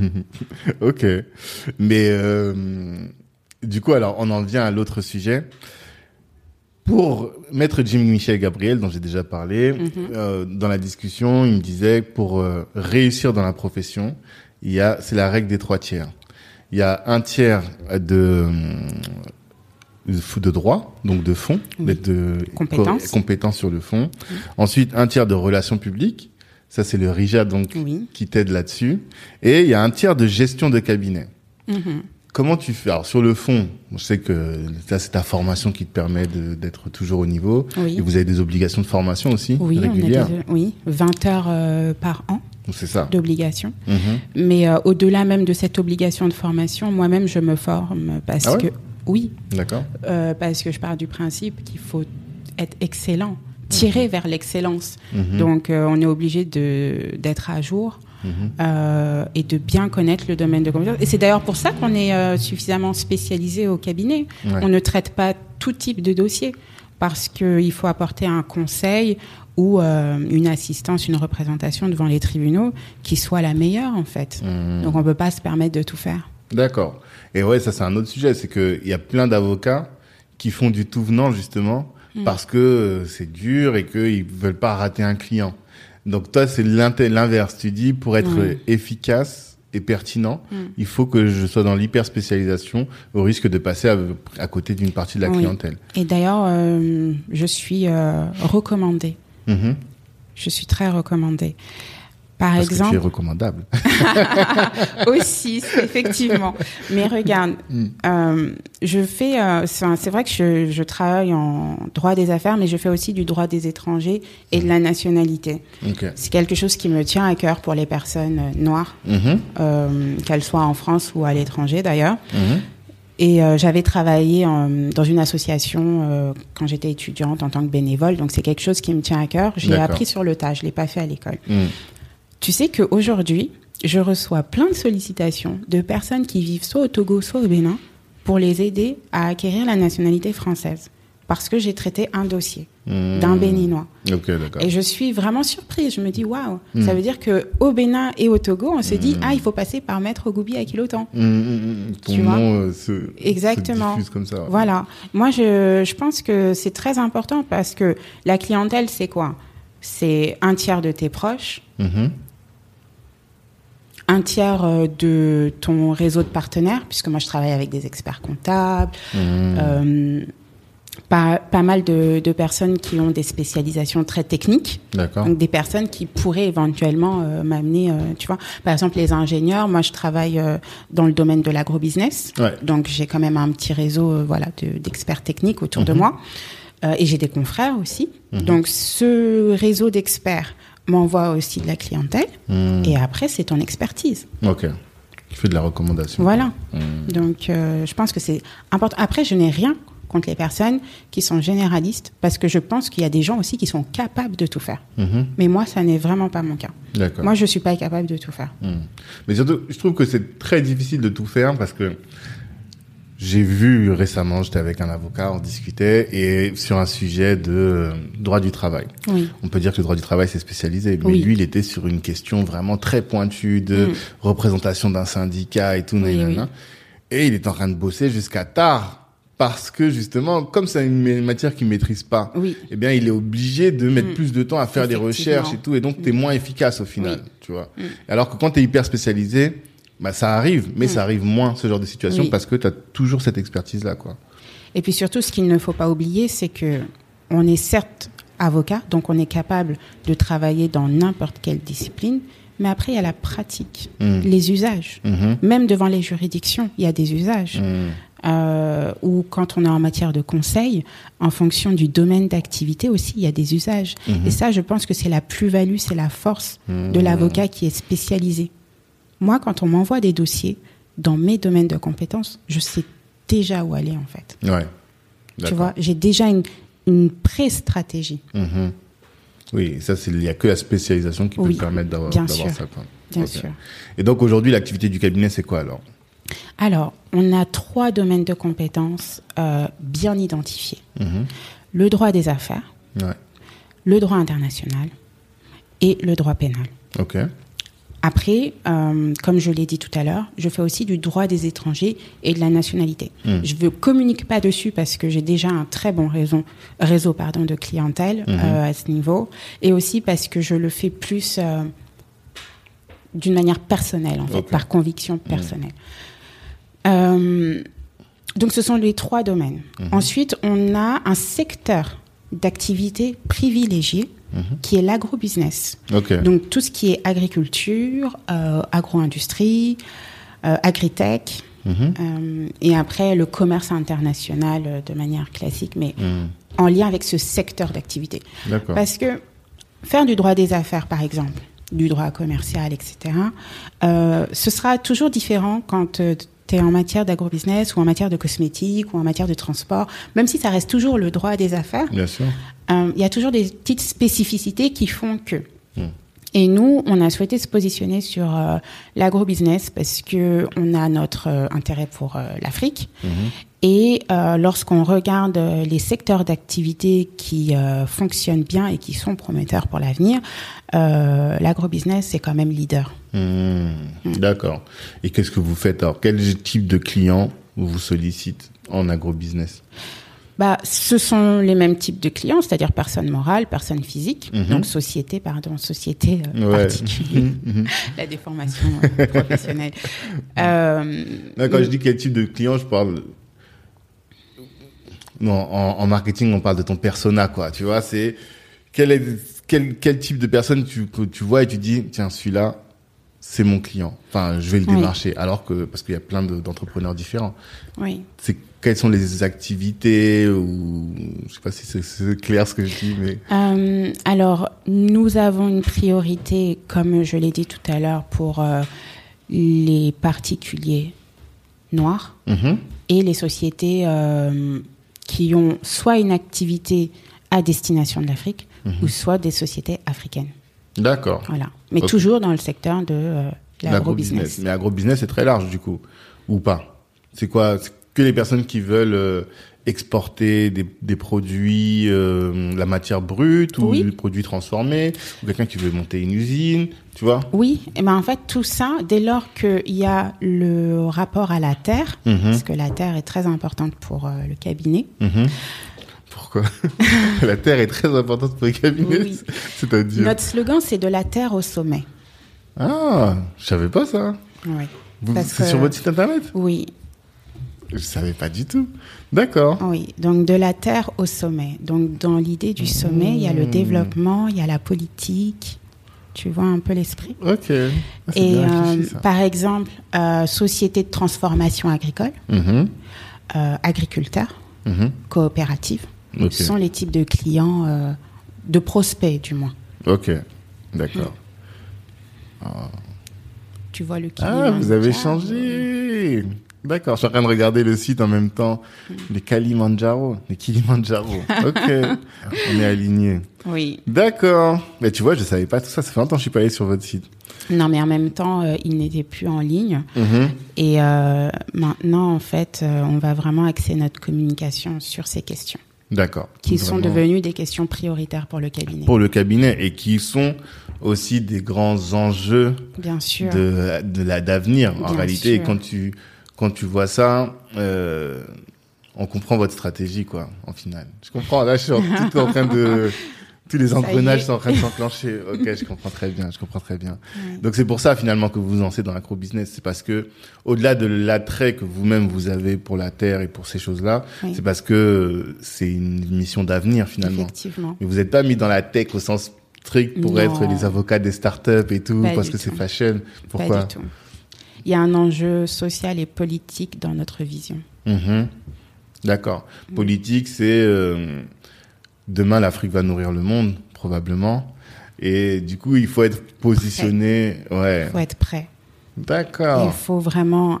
ok. Mais euh, du coup, alors, on en vient à l'autre sujet. Pour Maître Jim Michel Gabriel, dont j'ai déjà parlé, Mhm. euh, dans la discussion, il me disait pour euh, réussir dans la profession, il y a c'est la règle des trois tiers. Il y a un tiers de de, de droit, donc de fond, Oui. de Compétences. co- compétences sur le fond. Ensuite, un tiers de relations publiques. Ça, c'est le RIJA, donc, Oui. qui t'aide là-dessus. Et il y a un tiers de gestion de cabinet. Mhm. Comment tu fais? Alors sur le fond, je sais que ça c'est ta formation qui te permet d'être toujours au niveau. Oui. Et vous avez des obligations de formation aussi Oui, on a régulières. des- oui, 20 heures euh, par an Donc c'est ça. d'obligation. Mhm. Mais euh, au-delà même de cette obligation de formation, moi-même, je me forme parce Ah ouais? que, oui, D'accord. euh, parce que je pars du principe qu'il faut être excellent, tirer vers l'excellence. Mhm. Donc, euh, on est obligé d'être à jour. Mhm. euh, et de bien connaître le domaine de compétence. Et c'est d'ailleurs pour ça qu'on est euh, suffisamment spécialisé au cabinet. Ouais. On ne traite pas tout type de dossier parce qu'il faut apporter un conseil ou euh, une assistance, une représentation devant les tribunaux qui soit la meilleure en fait. Mhm. Donc on peut pas se permettre de tout faire. D'accord. Et ouais, ça c'est un autre sujet, c'est que il y a plein d'avocats qui font du tout venant justement Mm. parce que euh, c'est dur et qu'ils veulent pas rater un client. Donc toi c'est l'inverse. Tu dis pour être Ouais. efficace et pertinent, Mm. il faut que je sois dans l'hyper spécialisation au risque de passer à, à côté d'une partie de la Oui. clientèle. Et d'ailleurs, euh, je suis euh, recommandée. Mhm. Je suis très recommandée. Par Parce que tu es exemple, recommandable. aussi, effectivement. Mais regarde, Mm. euh, je fais, euh, c'est vrai que je, je travaille en droit des affaires, mais je fais aussi du droit des étrangers et de la nationalité. C'est quelque chose qui me tient à cœur pour les personnes euh, noires, Mhm. euh, qu'elles soient en France ou à l'étranger d'ailleurs. Mhm. Et euh, j'avais travaillé en- dans une association euh, quand j'étais étudiante en tant que bénévole, donc c'est quelque chose qui me tient à cœur. D'accord. appris sur le tas, je l'ai pas fait à l'école. Mhm. Tu sais qu'aujourd'hui, je reçois plein de sollicitations de personnes qui vivent soit au Togo, soit au Bénin, pour les aider à acquérir la nationalité française. Parce que j'ai traité un dossier Mhm. d'un Béninois. Et je suis vraiment surprise. Je me dis, waouh, Mm. ça veut dire que au Bénin et au Togo, on se dit, ah, il faut passer par Maître Goubi à Kilotan. Ton Tu vois euh, se, Exactement. se comme ça. ouais. Voilà. Moi, je, je pense que c'est très important parce que la clientèle, c'est quoi? C'est un tiers de tes proches, Mhm. Un tiers euh, de ton réseau de partenaires, puisque moi je travaille avec des experts comptables, Mhm. euh, pas, pas mal de, de personnes qui ont des spécialisations très techniques, donc des personnes qui pourraient éventuellement euh, m'amener, euh, tu vois, par exemple les ingénieurs, moi je travaille dans le domaine de l'agrobusiness, Ouais. donc j'ai quand même un petit réseau voilà, de- d'experts techniques autour de Mhm. moi, et j'ai des confrères aussi, Mhm. donc ce réseau d'experts m'envoie aussi de la clientèle, Mhm. et après c'est ton expertise. Ok. Tu fais de la recommandation. Voilà. Mhm. Donc, euh, je pense que c'est important. Après, je n'ai rien contre les personnes qui sont généralistes, parce que je pense qu'il y a des gens aussi qui sont capables de tout faire. Mhm. Mais moi, ça n'est vraiment pas mon cas. D'accord. Moi, je suis pas capable de tout faire. Mais surtout, je trouve que c'est très difficile de tout faire parce que j'ai vu récemment, j'étais avec un avocat, on discutait et sur un sujet de euh, droit du travail. Oui. On peut dire que le droit du travail c'est spécialisé, mais Oui. lui il était sur une question vraiment très pointue de Mm. représentation d'un syndicat et tout, Oui, nanana. et il est en train de bosser jusqu'à tard parce que justement, comme c'est une ma- matière qu'il maîtrise pas, Oui. eh bien il est obligé de mettre Mm. plus de temps à faire des recherches et tout, et donc t'es moins efficace au final, Oui. tu vois. Mm. Alors que quand t'es hyper spécialisé, bah ça arrive, mais ça arrive moins ce genre de situation Oui. parce que t'as toujours cette expertise là, quoi. Et puis surtout, ce qu'il ne faut pas oublier, c'est que on est certes avocat, donc on est capable de travailler dans n'importe quelle discipline, mais après, il y a la pratique, Mm. les usages. Mhm. Même devant les juridictions, il y a des usages. Mm. euh, ou quand on est en matière de conseil, en fonction du domaine d'activité aussi, il y a des usages. Mhm. Et ça, je pense que c'est la plus-value, c'est la force de l'avocat qui est spécialisé. Moi, quand on m'envoie des dossiers dans mes domaines de compétences, je sais déjà où aller en fait. Ouais. Tu vois, j'ai déjà une, une pré-stratégie, Mhm. Oui, ça il y a que la spécialisation qui peut Oui, te permettre d'avoir ça. Quoi. bien sûr. Et donc aujourd'hui l'activité du cabinet c'est quoi alors? Alors, on a trois domaines de compétences euh, bien identifiés. Mhm. Le droit des affaires, Ouais. le droit international et le droit pénal. Ok. Après, euh, comme je l'ai dit tout à l'heure, je fais aussi du droit des étrangers et de la nationalité. Hmm. Je ne communique pas dessus parce que j'ai déjà un très bon réseau, réseau pardon, de clientèle Mhm. euh, à ce niveau, et aussi parce que je le fais plus euh, d'une manière personnelle, en fait, par conviction personnelle. Euh, donc, ce sont les trois domaines. Ensuite, on a un secteur d'activité privilégié Mhm. qui est l'agrobusiness. Ok. Donc tout ce qui est agriculture, euh, agro-industrie, euh, agritech, Mhm. euh, et après le commerce international euh, de manière classique, mais Mhm. en lien avec ce secteur d'activité. Parce que faire du droit des affaires, par exemple, du droit commercial, etc., ce sera toujours différent quand tu es en matière d'agrobusiness ou en matière de cosmétique ou en matière de transport, même si ça reste toujours le droit des affaires Bien sûr. Il y a toujours des petites spécificités qui font que. Hmm. Et nous, on a souhaité se positionner sur euh, l'agrobusiness parce que on a notre euh, intérêt pour euh, l'Afrique. Mhm. Et euh, lorsqu'on regarde les secteurs d'activité qui fonctionnent bien et qui sont prometteurs pour l'avenir, l'agrobusiness est quand même leader. Mhm. D'accord. Et qu'est-ce que vous faites? Alors Quel type de clients vous sollicite en agrobusiness? Bah, ce sont les mêmes types de clients, c'est-à-dire personnes morales, personnes physiques, Mhm. donc société, pardon, société euh, Ouais. particulière, Mhm. la déformation euh, professionnelle. Euh, quand je dis quel type de client, je parle. Non, en, en marketing, on parle de ton persona, quoi. Tu vois, c'est quel, est, quel, quel type de personne tu, que tu vois et tu dis, tiens, celui-là, c'est mon client. Enfin, je vais le Oui. démarcher. Alors que, parce qu'il y a plein de- d'entrepreneurs différents. oui. C'est quelles sont les activités ou je sais pas si c'est- clair ce que je dis, mais Euh, alors, nous avons une priorité, comme je l'ai dit tout à l'heure, pour euh, les particuliers noirs Mhm. et les sociétés euh, qui ont soit une activité à destination de l'Afrique Mhm. ou soit des sociétés africaines. d'accord. Voilà. Mais toujours dans le secteur de l'agrobusiness. Mais agrobusiness, c'est très large du coup, ou pas C'est quoi que les personnes qui veulent euh, exporter des, des produits, euh, la matière brute ou Oui. des produits transformés, ou quelqu'un qui veut monter une usine, tu vois? Oui, et ben en fait tout ça, dès lors qu'il y a le rapport à la terre, Mhm. parce que la terre est très importante pour euh, le cabinet. Mhm. Pourquoi? La terre est très importante pour les cabinets, Oui. c'est-à-dire? Notre slogan, c'est de la terre au sommet. Ah, je savais pas ça. Oui. C'est sur votre site internet? Oui, Je savais pas du tout. D'accord. oui. Donc de la terre au sommet. Donc dans l'idée du sommet, il y a le Mmh. développement, il y a la politique. Tu vois un peu l'esprit? Ok. Ah, Et euh, par exemple, euh, société de transformation agricole, euh, agriculteurs, coopératives. Ok. Ce sont les types de clients, euh, de prospects du moins. Ok. D'accord. Tu vois le Ah, vous avez changé. D'accord. Je suis en train de regarder le site en même temps. Les Kalimandjaro. Les Kilimanjaro. Ok. On est alignés. Oui. D'accord. Mais tu vois, je savais pas tout ça. Ça fait longtemps que je suis pas allé sur votre site. Non, mais en même temps, euh, il n'était plus en ligne. Mhm. Et euh, maintenant, en fait, euh, on va vraiment axer notre communication sur ces questions, D'accord. qui sont devenues des questions prioritaires pour le cabinet. pour le cabinet et qui sont aussi des grands enjeux Bien sûr. de, de la d'avenir en Bien réalité et quand tu quand tu vois ça euh, on comprend votre stratégie quoi en finale je comprends là je suis en, tout en train de tous les engrenages sont en train de s'enclencher ok je comprends très bien je comprends très bien Ouais. donc c'est pour ça finalement que vous vous lancez dans l'acro-business c'est parce que au-delà de l'attrait que vous-même vous avez pour la terre et pour ces choses là Oui. c'est parce que c'est une mission d'avenir finalement Effectivement. mais vous n'êtes pas mis dans la tech au sens strict pour Non. être les avocats des startups et tout, Pas parce que c'est fashion. Pourquoi Pas du tout. Il y a un enjeu social et politique dans notre vision. Mhm. D'accord. Politique, c'est euh, demain l'Afrique va nourrir le monde probablement, et du coup il faut être positionné. Ouais. Il faut être prêt. Il D'accord. faut vraiment,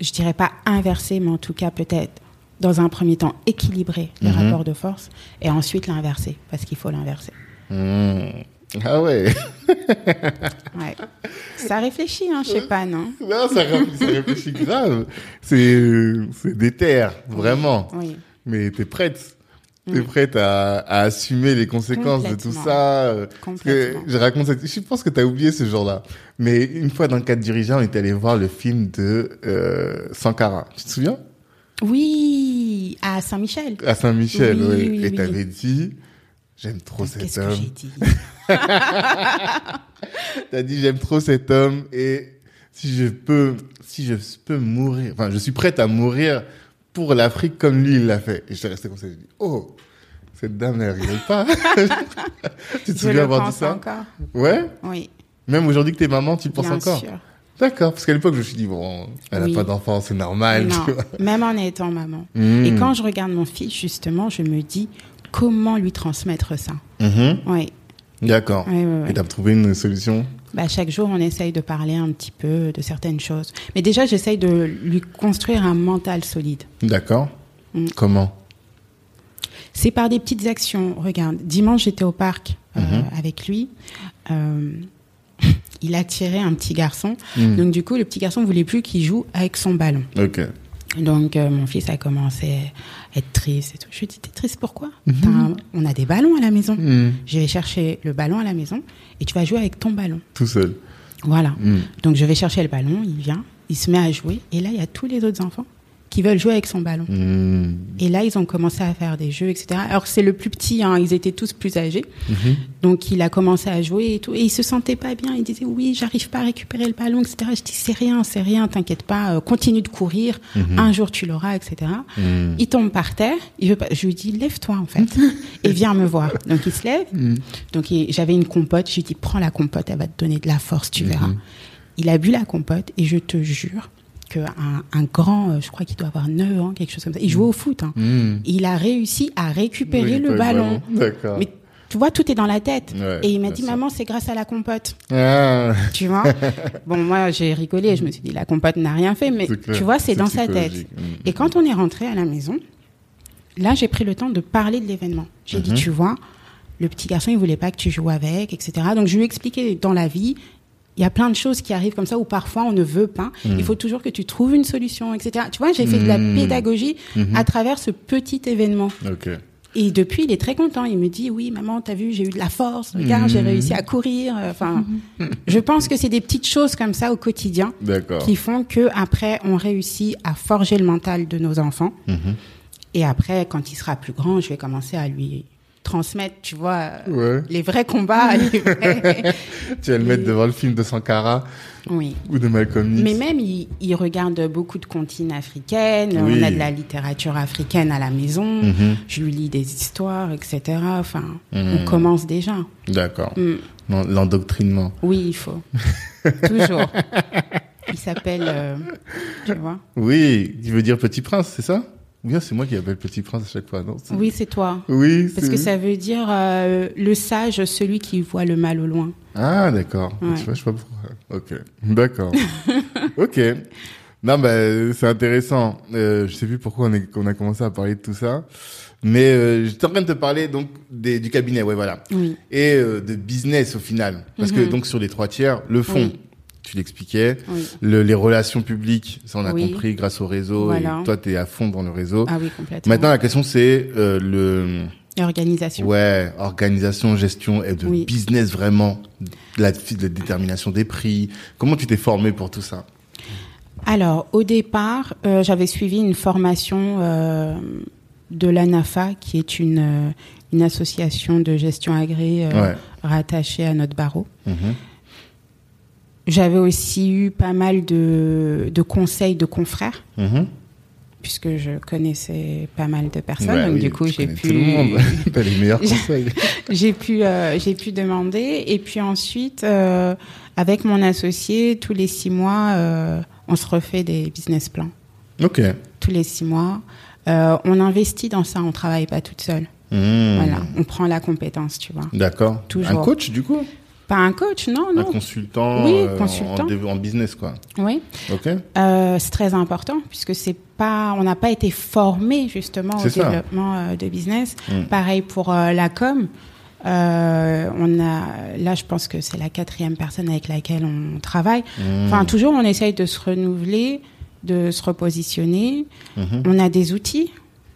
je dirais pas inverser, mais en tout cas peut-être dans un premier temps équilibrer les Mhm. rapports de force et ensuite l'inverser, parce qu'il faut l'inverser. Mhm. Ah ouais. Ouais. Ça réfléchit, hein, je sais pas, non? Non, ça, ré- ça réfléchit grave. C'est c'est des terres, vraiment. Oui. Mais t'es prête. T'es Mm. prête à, à assumer les conséquences de tout Complètement. ça. parce que Complètement. je raconte cette... Je pense que t'as oublié ce jour-là. Mais une fois dans le cadre dirigeant, on est allé voir le film de euh, Sankara. Tu te souviens? Oui, à Saint-Michel. À Saint-Michel, Oui, oui. oui, Et oui. t'avais dit, j'aime trop cet Qu'est-ce que j'ai dit? T'as dit, j'aime trop cet homme et si je peux, si je peux mourir, enfin, je suis prête à mourir pour l'Afrique comme lui, il l'a fait. Et j'étais resté comme ça, j'ai dit, oh, cette dame, elle rigole pas. tu te Je souviens le avoir dit ça encore. Ouais Oui, Même aujourd'hui que t'es maman, tu y penses bien encore sûr. D'accord, parce qu'à l'époque, je me suis dit, bon, elle a Oui. pas d'enfant, c'est normal. Non, tu vois. même en étant maman. Mm. Et quand je regarde mon fils, justement, je me dis comment lui transmettre ça. Mhm. Oui, D'accord. Et t'as trouvé une solution? Bah, chaque jour, on essaye de parler un petit peu de certaines choses. Mais déjà, j'essaye de lui construire un mental solide. D'accord. Mm. Comment? C'est par des petites actions. Regarde, dimanche, j'étais au parc euh, Mhm. avec lui. Euh, il a tiré un petit garçon. Mm. Donc, du coup, le petit garçon voulait plus qu'il joue avec son ballon. Ok. Donc, euh, mon fils a commencé à être triste et tout. Je lui ai dit, t'es triste pourquoi Mhm. Un- On a des ballons à la maison. Mm. Je vais chercher le ballon à la maison et tu vas jouer avec ton ballon. Tout seul. Voilà. Mm. Donc, je vais chercher le ballon, il vient, il se met à jouer. Et là, il y a tous les autres enfants qui veulent jouer avec son ballon. Mm. Et là, ils ont commencé à faire des jeux, etc. Alors, c'est le plus petit, hein, ils étaient tous plus âgés. Mhm. Donc, il a commencé à jouer et tout. Et il se sentait pas bien. Il disait, oui, j'arrive pas à récupérer le ballon, etc. Je dis, c'est rien, c'est rien, t'inquiète pas, euh, continue de courir. Mhm. Un jour, tu l'auras, etc. Mm. Il tombe par terre. Il veut pas. Je lui dis, lève-toi, en fait, et viens me voir. Donc, il se lève. Mm. Donc, il- j'avais une compote. Je lui dis, prends la compote, elle va te donner de la force, tu verras. Il a bu la compote et je te jure qu'un un grand, euh, je crois qu'il doit avoir 9 ans, quelque chose comme ça. Il jouait au foot. Hein. Mm. Il a réussi à récupérer Oui, le ballon. D'accord. Mais tu vois, tout est dans la tête. Ouais, et il m'a dit, sûr. maman, c'est grâce à la compote. Ah. Tu vois? Bon, moi, j'ai rigolé. Je me suis dit, la compote n'a rien fait. Mais tu vois, c'est c'est dans sa tête. Mm. Et quand on est rentré à la maison, là, j'ai pris le temps de parler de l'événement. J'ai dit, Mhm. tu vois, le petit garçon, il voulait pas que tu joues avec, etc. Donc, je lui ai expliqué dans la vie, il y a plein de choses qui arrivent comme ça où parfois on ne veut pas. Il faut toujours que tu trouves une solution, etc. Tu vois, j'ai fait de la Mhm. pédagogie Mhm. à travers ce petit événement. Ok. Et depuis, il est très content. Il me dit, oui, maman, t'as vu, j'ai eu de la force. Regarde, j'ai Mhm. réussi à courir. Enfin, je pense que c'est des petites choses comme ça au quotidien qui font que après, on réussit à forger le mental de nos enfants. Et après, quand il sera plus grand, je vais commencer à lui transmettre, tu vois, Ouais. les vrais combats. les vrais- Tu vas le mettre Et- devant le film de Sankara Oui. ou de Malcolm X. Mais même, il, il regarde beaucoup de comptines africaines. Oui. On a de la littérature africaine à la maison. Mhm. Je lui lis des histoires, etc. Enfin, Mhm. on commence déjà. D'accord. Mm. L'endoctrinement. Oui, il faut. Toujours. Il s'appelle, euh, tu vois. Oui, tu veux dire Petit Prince, c'est ça? Bien c'est moi qui appelle Petit Prince à chaque fois, non? Oui, c'est toi. Oui, Parce que ça veut dire euh, le sage, celui qui voit le mal au loin. Ah, d'accord. Ouais. Tu vois, je sais pas pourquoi. Ok. D'accord. ok. Non, bah, c'est intéressant. Euh, je sais plus pourquoi on, est, on a commencé à parler de tout ça. Mais euh, j'étais en train de te parler donc des, du cabinet, ouais, voilà. Oui. Et euh, de business au final. Parce que Mhm. donc sur les trois tiers, le fond, Oui. Tu l'expliquais. Oui. Le, les relations publiques, ça on a Oui. compris grâce au réseau. Voilà. Et toi, tu es à fond dans le réseau. Ah oui, complètement. Maintenant, la question c'est euh, le Organisation. ouais organisation, gestion et de Oui. business vraiment, la, la détermination des prix. Comment tu t'es formé pour tout ça? Alors, au départ, euh, j'avais suivi une formation euh, de l'ANAFA, qui est une, euh, une association de gestion agréée euh, Ouais. rattachée à notre barreau. Mhm. J'avais aussi eu pas mal de, de conseils de confrères, Mhm. puisque je connaissais pas mal de personnes. Ouais, donc, oui, du coup, j'ai pu, Tout le monde. T'as les meilleurs conseils. j'ai pu, euh, j'ai pu demander. Et puis ensuite, euh, avec mon associé, tous les six mois, euh, on se refait des business plans. ok. Tous les six mois. On investit dans ça, on travaille pas toute seule. Mhm. Voilà, on prend la compétence, tu vois. D'accord. Toujours. Un coach du coup? Pas un coach, non, Un non. consultant, Oui, euh, consultant. En, business quoi. Oui. Ok. Euh, c'est très important puisque c'est pas, on n'a pas été formé justement au ça. développement euh, de business. Mm. Pareil pour euh, la com. On a, là, je pense que c'est la quatrième personne avec laquelle on travaille. Mhm. Enfin, toujours, on essaye de se renouveler, de se repositionner. Mhm. On a des outils,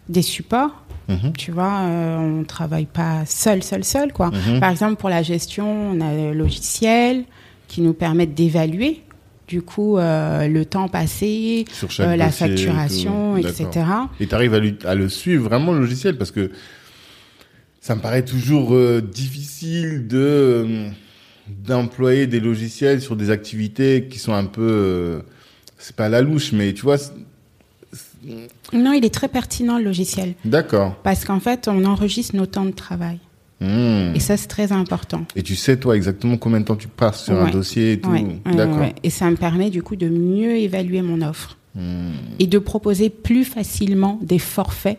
des supports. Mhm. Tu vois, euh, on travaille pas seul, seul, seul, quoi. Mhm. Par exemple, pour la gestion, on a le logiciel qui nous permettent d'évaluer, du coup, euh, le temps passé, Sur euh, la dossier et tout. facturation, etc. Et tu arrives à, lui- à le suivre vraiment le logiciel parce que ça me paraît toujours euh, difficile de d'employer des logiciels sur des activités qui sont un peu c'est pas la louche mais tu vois Non, il est très pertinent, le logiciel. d'accord Parce qu'en fait, on enregistre nos temps de travail. Hmm. Et ça, c'est très important. et tu sais toi exactement combien de temps tu passes sur un dossier et tout Ouais, d'accord ouais. Et ça me permet, du coup, de mieux évaluer mon offre. Hmm. et de proposer plus facilement des forfaits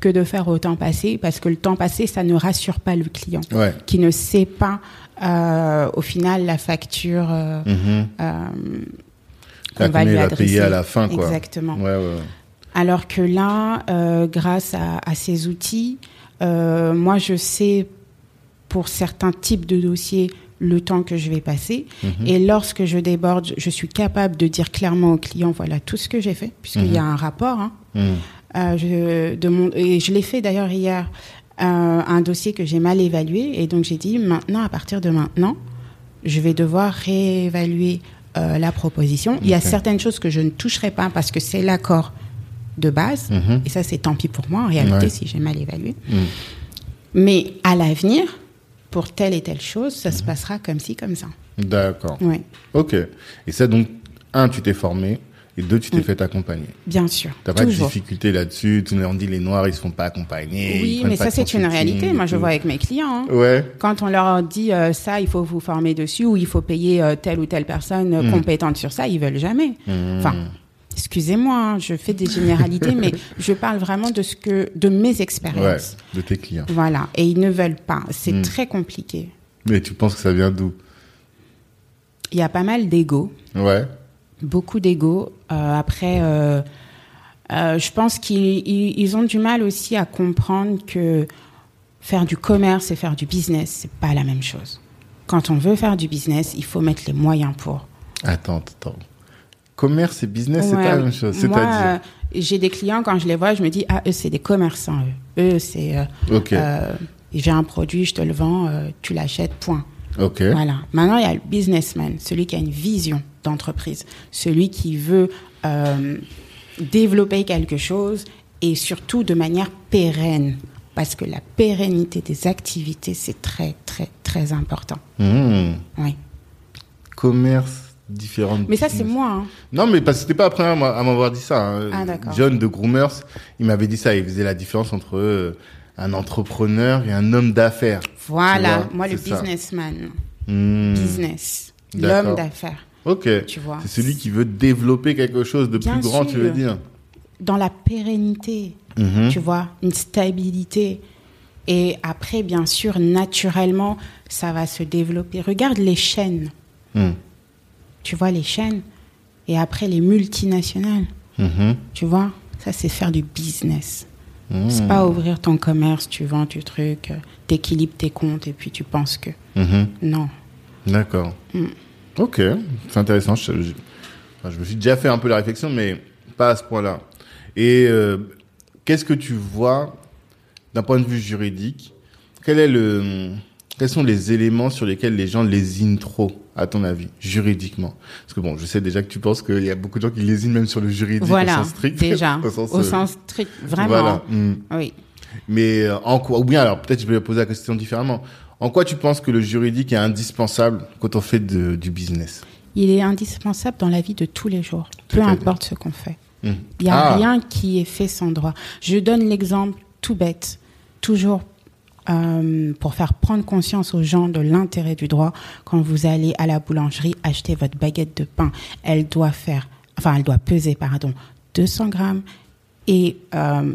que de faire au temps passé, parce que le temps passé, ça ne rassure pas le client, qui ne sait pas euh, au final la facture euh, Mhm. euh, qu'on va lui adresser. payer à la fin quoi Exactement. ouais ouais Alors que là, euh, grâce à, à ces outils, euh, moi je sais pour certains types de dossiers le temps que je vais passer. Mhm. Et lorsque je déborde, je suis capable de dire clairement au client, voilà tout ce que j'ai fait, puisqu'il y a un rapport. hein. Hmm. Euh, je, de mon, et je l'ai fait d'ailleurs hier, un dossier que j'ai mal évalué. Et donc j'ai dit, maintenant, à partir de maintenant, je vais devoir réévaluer euh, la proposition. Il y a certaines choses que je ne toucherai pas parce que c'est l'accord de base. Mhm. Et ça, c'est tant pis pour moi, en réalité, Ouais. si j'ai mal évalué. Hmm. Mais à l'avenir, pour telle et telle chose, ça se Mhm. passera comme ci, comme ça. d'accord Oui, ok et ça donc un tu t'es formé et deux tu t'es fait accompagner bien sûr. T'as pas de difficulté là-dessus. Tout le monde dit les noirs, ils se font pas accompagner. Oui, mais ça, c'est une réalité. Moi, je vois avec mes clients. hein. Ouais. Quand on leur dit euh, ça, il faut vous former dessus ou il faut payer euh, telle ou telle personne euh, Mm. compétente sur ça, ils veulent jamais. Mm. Enfin, excusez-moi, hein, je fais des généralités, mais je parle vraiment de ce que, de mes Ouais, expériences. de tes clients. Voilà, et ils ne veulent pas. C'est Mm. très compliqué. Mais tu penses que ça vient d'où? Il y a pas mal d'ego, Ouais. beaucoup d'ego. Euh, après, euh, euh, je pense qu'ils ils- ils ont du mal aussi à comprendre que faire du commerce et faire du business, c'est pas la même chose. Quand on veut faire du business, il faut mettre les moyens pour. Attends, attends. Commerce et business, c'est pas la même chose. C'est-à-dire. euh, j'ai des clients, quand je les vois, je me dis, ah, eux, c'est des commerçants, eux. Eux, c'est, euh, Ok. euh, j'ai un produit, je te le vends, euh, tu l'achètes, point. ok. Voilà. Maintenant, il y a le businessman, celui qui a une vision d'entreprise, celui qui veut euh, développer quelque chose et surtout de manière pérenne. Parce que la pérennité des activités, c'est très, très, très important. Hmm. Oui. Commerce, différentes. Mais ça, c'est moi. hein. Non, mais parce que c'était pas première à m'a- à m'avoir dit ça. hein. Ah. John de Groomers, il m'avait dit ça. Il faisait la différence entre euh, un entrepreneur et un homme d'affaires. Voilà. moi, le businessman. Hmm. Business. L'homme d'affaires. Ok. Tu vois. C'est celui qui veut développer quelque chose de Bien plus grand, tu veux dire Dans la pérennité. Mhm. tu vois, une stabilité. Et après, bien sûr, naturellement, ça va se développer. Regarde les chaînes, Hmm. Tu vois, les chaînes. Et après, les multinationales, Mhm. tu vois, ça, c'est faire du business. Hmm. C'est pas ouvrir ton commerce, tu vends du truc, euh, t'équilibres tes comptes et puis tu penses que. Mhm. Non. D'accord. Mm. Ok, c'est intéressant. Je, je- enfin, je me suis déjà fait un peu la réflexion, mais pas à ce point-là. Et euh, qu'est-ce que tu vois d'un point de vue juridique? Quel est le, quels sont les éléments sur lesquels les gens lésinent trop, à ton avis, juridiquement? Parce que bon, je sais déjà que tu penses qu'il y a beaucoup de gens qui lésinent même sur le juridique Voilà, au sens strict. déjà, au sens, au euh, sens strict, vraiment. Voilà. Mm. Oui. Mais euh, en quoi Ou bien alors peut-être je vais poser la question différemment. En quoi tu penses que le juridique est indispensable quand on fait de- du business? Il est indispensable dans la vie de tous les jours, peu importe ce qu'on fait. Hmm. Il n'y a Ah. rien qui est fait sans droit. Je donne l'exemple tout bête, toujours euh, pour faire prendre conscience aux gens de l'intérêt du droit. Quand vous allez à la boulangerie acheter votre baguette de pain, elle doit faire, enfin, elle doit peser, pardon, 200 grammes. Et euh,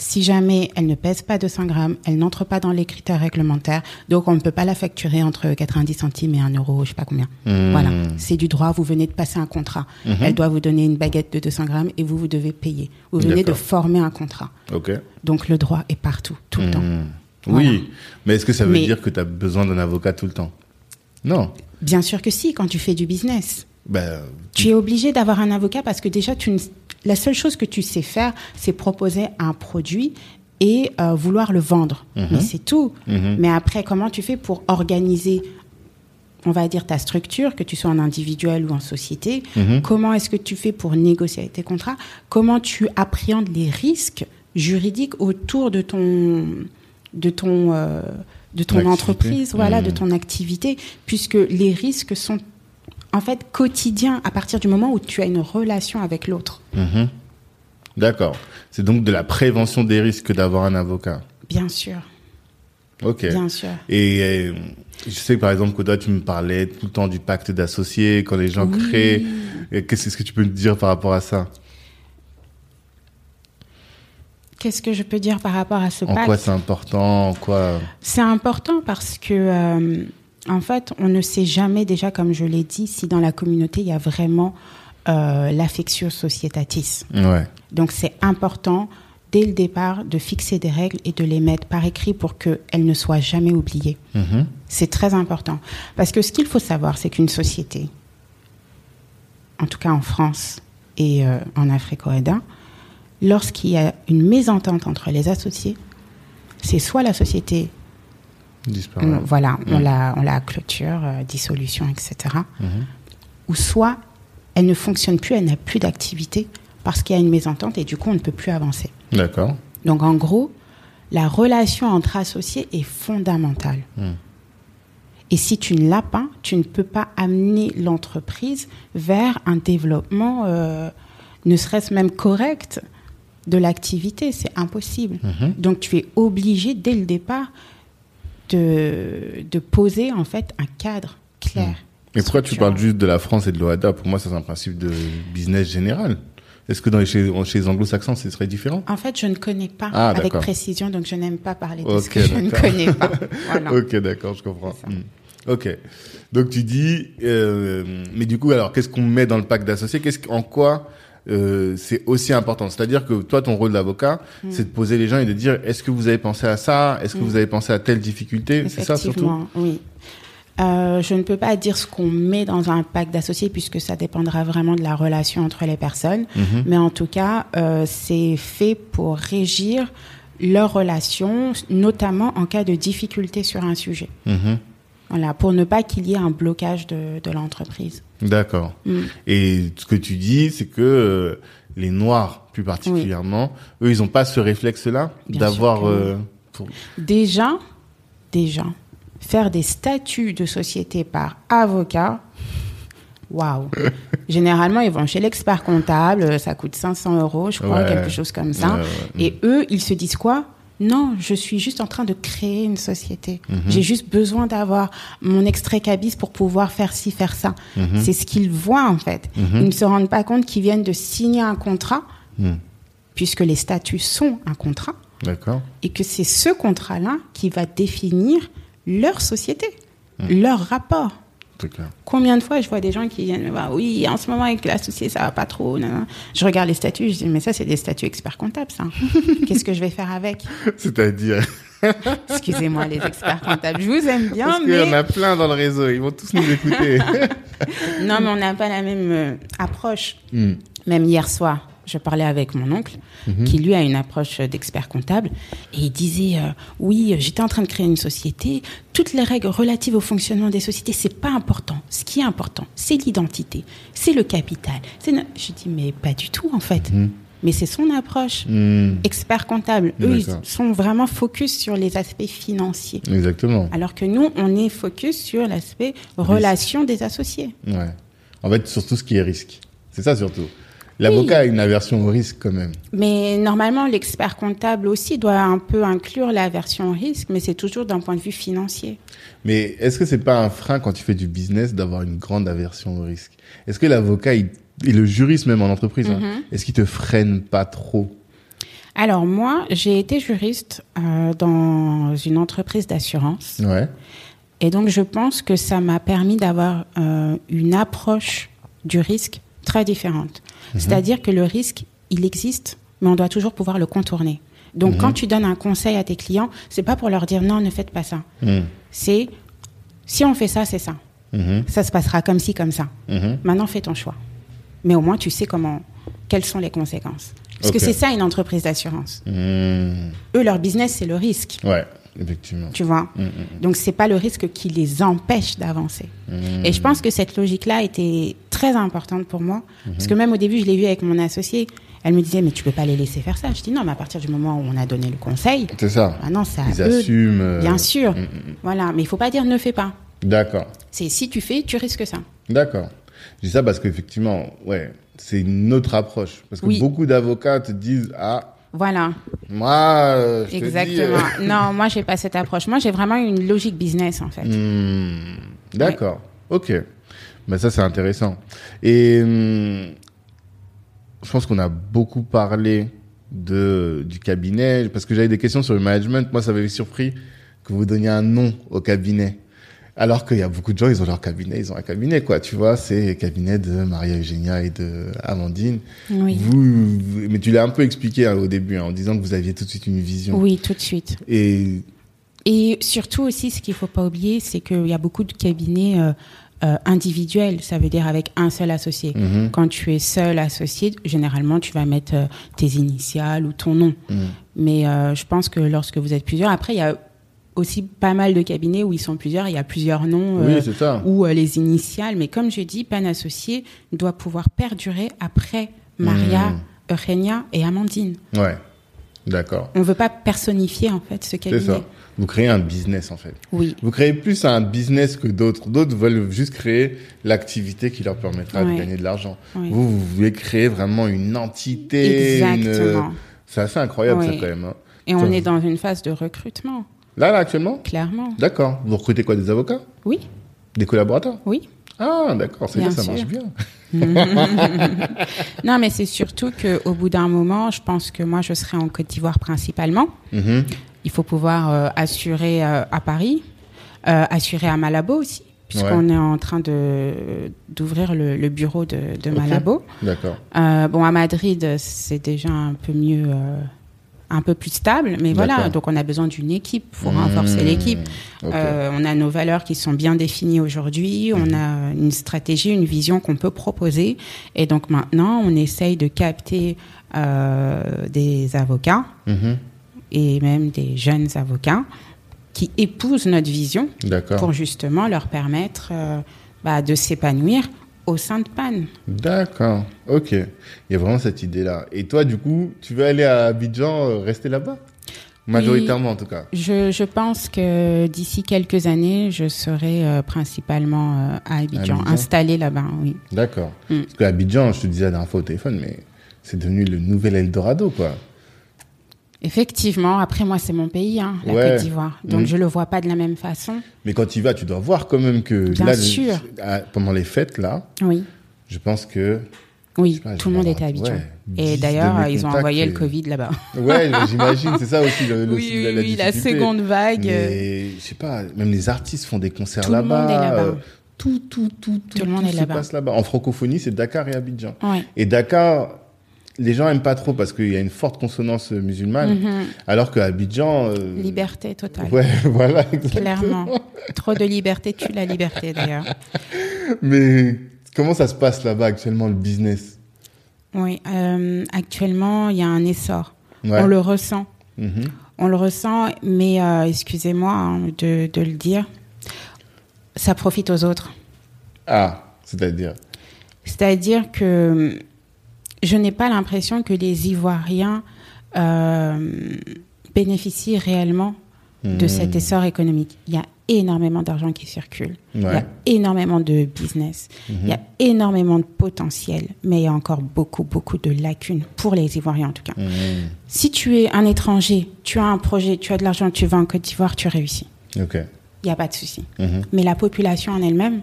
si jamais elle ne pèse pas 200 grammes, elle n'entre pas dans les critères réglementaires. Donc, on ne peut pas la facturer entre 90 centimes et 1 euro, je sais pas combien. Hmm. Voilà, c'est du droit. Vous venez de passer un contrat. Mhm. Elle doit vous donner une baguette de 200 grammes et vous, vous devez payer. Vous venez de former un contrat. Donc, le droit est partout, tout le temps. Voilà. Oui, mais est-ce que ça veut Mais- dire que tu as besoin d'un avocat tout le temps? Non. Bien sûr que si, quand tu fais du business. Ben, Tu es obligé d'avoir un avocat parce que déjà, tu ne- la seule chose que tu sais faire, c'est proposer un produit et euh, vouloir le vendre. Mhm. Mais c'est tout. Mhm. Mais après, comment tu fais pour organiser, on va dire, ta structure, que tu sois en individuel ou en société Mhm. Comment est-ce que tu fais pour négocier tes contrats? Comment tu appréhendes les risques juridiques autour de ton, de ton, euh, de ton entreprise, voilà, de ton activité, puisque les risques sont en fait quotidiens à partir du moment où tu as une relation avec l'autre. Mhm. D'accord. C'est donc de la prévention des risques que d'avoir un avocat. Bien sûr, Ok. bien sûr. Et euh, je sais que par exemple, Koda, tu me parlais tout le temps du pacte d'associés, quand les gens Oui. créent. Qu'est-ce que tu peux me dire par rapport à ça? Qu'est-ce que je peux dire par rapport à ce En pacte quoi c'est important En quoi C'est important parce que, euh, en fait, on ne sait jamais déjà, comme je l'ai dit, si dans la communauté il y a vraiment euh, l'affectio societatis. Ouais. Donc c'est important dès le départ de fixer des règles et de les mettre par écrit pour qu'elles ne soient jamais oubliées. Mhm. C'est très important. Parce que ce qu'il faut savoir, c'est qu'une société, en tout cas en France et euh, en Afrique OEDA, lorsqu'il y a une mésentente entre les associés, c'est soit la société on- voilà, on Mm. la, on la clôture, euh, dissolution, etc. Mhm. Ou soit elle ne fonctionne plus, elle n'a plus d'activité parce qu'il y a une mésentente et du coup on ne peut plus avancer. D'accord. Donc en gros, la relation entre associés est fondamentale. Mm. Et si tu ne l'as pas, tu ne peux pas amener l'entreprise vers un développement, euh, ne serait-ce même correct, de l'activité. C'est impossible. Mhm. Donc tu es obligé dès le départ de, de poser en fait un cadre clair. Mais pourquoi tu parles juste de la France et de l'OADA Pour moi, c'est un principe de business général. Est-ce que dans les, chez, chez les anglo-saxons, ce serait différent? En fait, je ne connais pas Ah, avec précision, donc je n'aime pas parler de Ok, ce que je ne connais pas. Voilà. Ok, d'accord, je comprends. Hmm. Ok. Donc tu dis, euh, mais du coup, alors qu'est-ce qu'on met dans le pacte d'associés? Qu'est-ce en quoi euh, c'est aussi important C'est-à-dire que toi, ton rôle d'avocat, Hmm. c'est de poser les gens et de dire, est-ce que vous avez pensé à ça? Est-ce que vous avez pensé à telle difficulté? C'est ça surtout? Oui. Euh, je ne peux pas dire ce qu'on met dans un pacte d'associés puisque ça dépendra vraiment de la relation entre les personnes. Mhm. Mais en tout cas, euh, c'est fait pour régir leurs relations, notamment en cas de difficulté sur un sujet. Mhm. Voilà, pour ne pas qu'il y ait un blocage de, de l'entreprise. D'accord. Mm. Et ce que tu dis, c'est que euh, les Noirs, plus particulièrement, eux, ils n'ont pas ce réflexe-là d'avoir... euh, pour- Déjà, déjà, faire des statuts de société par avocat, waouh. Généralement, ils vont chez l'expert comptable, ça coûte 500 euros, je crois, Ouais. quelque chose comme ça. Ouais, ouais. Et eux, ils se disent quoi? Non, je suis juste en train de créer une société. Mhm. J'ai juste besoin d'avoir mon extrait cabis pour pouvoir faire ci, faire ça. Mhm. C'est ce qu'ils voient en fait. Mhm. Ils ne se rendent pas compte qu'ils viennent de signer un contrat, puisque les statuts sont un contrat D'accord. et que c'est ce contrat-là qui va définir leur société, leur rapport. Clair. Combien de fois je vois des gens qui viennent me voir, oui, en ce moment avec l'associé, ça va pas trop. nan. Je regarde les statuts, je dis, mais ça, c'est des statuts experts comptables, ça. Qu'est-ce que je vais faire avec? C'est-à-dire... Excusez-moi, les experts comptables, je vous aime bien, Parce qu'il y en mais a plein dans le réseau, ils vont tous nous écouter. non, mais on n'a pas la même euh, approche. Hmm. Même hier soir, je parlais avec mon oncle, qui lui a une approche d'expert comptable, et il disait euh, oui, j'étais en train de créer une société. Toutes les règles relatives au fonctionnement des sociétés, c'est pas important. Ce qui est important, c'est l'identité, c'est le capital. C'est no- Je dis mais pas du tout en fait. Mais c'est son approche. Hmm. Expert comptable, eux, ils sont vraiment focus sur les aspects financiers. Exactement. Alors que nous, on est focus sur l'aspect relation des associés. Ouais. En fait, sur tout ce qui est risque. C'est ça surtout. L'avocat a une aversion au risque quand même. Mais normalement, l'expert comptable aussi doit un peu inclure la version risque, mais c'est toujours d'un point de vue financier. Mais est-ce que c'est pas un frein quand tu fais du business d'avoir une grande aversion au risque? Est-ce que l'avocat et le juriste même en entreprise, hein, Mhm. est-ce qu'il te freine pas trop? Alors moi, j'ai été juriste euh, dans une entreprise d'assurance, Ouais. et donc je pense que ça m'a permis d'avoir euh, une approche du risque très différente. C'est-à-dire que le risque, il existe, mais on doit toujours pouvoir le contourner. Donc quand tu donnes un conseil à tes clients, c'est pas pour leur dire non, ne faites pas ça. Hmm. C'est si on fait ça, c'est ça. Mhm. Ça se passera comme ci, comme ça. Mhm. Maintenant, fais ton choix. Mais au moins, tu sais comment, quelles sont les conséquences. Parce que c'est ça une entreprise d'assurance. Eux, leur business, c'est le risque. Ouais, effectivement. Tu vois? Hmm, hmm, Donc, c'est pas le risque qui les empêche d'avancer. hmm. Et je pense que cette logique-là était très importante pour moi. Parce Mhm. que même au début, je l'ai vu avec mon associé. Elle me disait, mais tu peux pas les laisser faire ça. Je dis, non, mais à partir du moment où on a donné le conseil, C'est ça. maintenant, c'est à Ils eux. assument. euh, Bien sûr. hmm. Voilà. Mais il faut pas dire ne fais pas. D'accord. C'est si tu fais, tu risques ça. D'accord. Je dis ça parce qu'effectivement, ouais, c'est une autre approche. Parce que Oui. beaucoup d'avocats te disent, ah, Voilà. moi, euh, je te dis, Exactement. non, moi, j'ai pas cette approche. Moi, j'ai vraiment une logique business, en fait. euh, hmm, D'accord. Ok. Ben ça, c'est intéressant. Et hum, je pense qu'on a beaucoup parlé de, du cabinet, parce que j'avais des questions sur le management. Moi, ça m'avait surpris que vous donniez un nom au cabinet. Alors qu'il y a beaucoup de gens, ils ont leur cabinet, ils ont un cabinet, quoi. Tu vois, c'est le cabinet de Maria Eugénia et de Amandine. Oui. Vous, mais tu l'as un peu expliqué hein, au début, hein, en disant que vous aviez tout de suite une vision. Oui, tout de suite. Et Et surtout aussi, ce qu'il faut pas oublier, c'est qu'il y a beaucoup de cabinets euh, euh, individuels. Ça veut dire avec un seul associé. Mhm. Quand tu es seul associé, généralement, tu vas mettre euh, tes initiales ou ton nom. Mhm. Mais euh, je pense que lorsque vous êtes plusieurs, après, il y a aussi pas mal de cabinets où ils sont plusieurs, il y a plusieurs noms. oui, euh, c'est ou euh, les initiales. Mais comme je dis, PAN associé doit pouvoir perdurer après Maria, Mhm. Eugenia et Amandine. Ouais. D'accord. On veut pas personnifier en fait ce C'est cabinet. ça. Vous créez un business, en fait. Oui, Vous créez plus un business que d'autres. D'autres veulent juste créer l'activité qui leur permettra de gagner de l'argent. Oui. Vous, vous voulez créer vraiment une entité. une- exactement. C'est assez incroyable, ça, quand même. hein. Et on est dans une phase de recrutement, Là, là, actuellement clairement. D'accord. Vous recrutez quoi Des avocats? Oui, Des collaborateurs? Oui. Ah, d'accord. C'est Bien ça sûr. marche bien. Non, mais c'est surtout qu'au bout d'un moment, je pense que moi, je serai en Côte d'Ivoire principalement. Mhm. Il faut pouvoir euh, assurer euh, à Paris, euh, assurer à Malabo aussi, puisqu'on est en train de d'ouvrir le, le bureau de. Malabo. D'accord. Bon, à Madrid, c'est déjà un peu mieux, un peu plus stable, mais voilà. Donc, on a besoin d'une équipe pour renforcer Mmh. l'équipe. Ok. Euh, on a nos valeurs qui sont bien définies aujourd'hui. On a une stratégie, une vision qu'on peut proposer. Et donc maintenant, on essaye de capter euh, des avocats Mhm. et même des jeunes avocats qui épousent notre vision pour justement leur permettre euh, bah, de s'épanouir au sein de PAN. D'accord. Ok. Il y a vraiment cette idée-là. Et toi, du coup, tu veux aller à Abidjan, euh, rester là-bas? Majoritairement, en tout cas. Je, je pense que d'ici quelques années, je serai euh, principalement euh, à Abidjan, Abidjan. installée là-bas, oui. D'accord. Mm. Parce que Abidjan, je te disais la dernière fois au téléphone, mais c'est devenu le nouvel Eldorado, quoi. Effectivement, après moi, c'est mon pays, hein, la Ouais. Côte d'Ivoire. Donc Mhm. je le vois pas de la même façon. Mais quand tu y vas, tu dois voir quand même que Bien là, sûr. à- pendant les fêtes, là, Oui, je pense que. oui, pas, tout le monde était Abidjan. ouais, Et 10 d'ailleurs, ils ont envoyé le Covid là-bas. Ouais, j'imagine, c'est ça aussi le, le- oui, la, oui, la oui, la difficulté. seconde vague. Mais je sais pas, même les artistes font des concerts Tout le là-bas. monde est là-bas. euh, tout, tout, tout, tout, Tout le monde est se là-bas. passe là-bas. En francophonie, c'est Dakar et Abidjan. Ouais. Et Dakar, les gens aiment pas trop parce qu'il y a une forte consonance musulmane, Mhm. alors qu'à Abidjan, euh, Liberté totale. ouais, voilà, exactement. Clairement. Trop de liberté tue la liberté d'ailleurs. Mais comment ça se passe là-bas actuellement le business? Oui, euh, actuellement, il y a un essor. Ouais. On le ressent. Mhm. On le ressent, mais euh, excusez-moi hein, de, de le dire, ça profite aux autres. Ah, c'est-à-dire? C'est-à-dire que je n'ai pas l'impression que les Ivoiriens euh, bénéficient réellement de Mhm. cet essor économique. Il y a énormément d'argent qui circule. Il y a énormément de business. Il y a énormément de potentiel. Mais il y a encore beaucoup, beaucoup de lacunes pour les Ivoiriens en tout cas. Mhm. Si tu es un étranger, tu as un projet, tu as de l'argent, tu vas en Côte d'Ivoire, tu réussis. Il n'y a pas de souci. Mais la population en elle-même,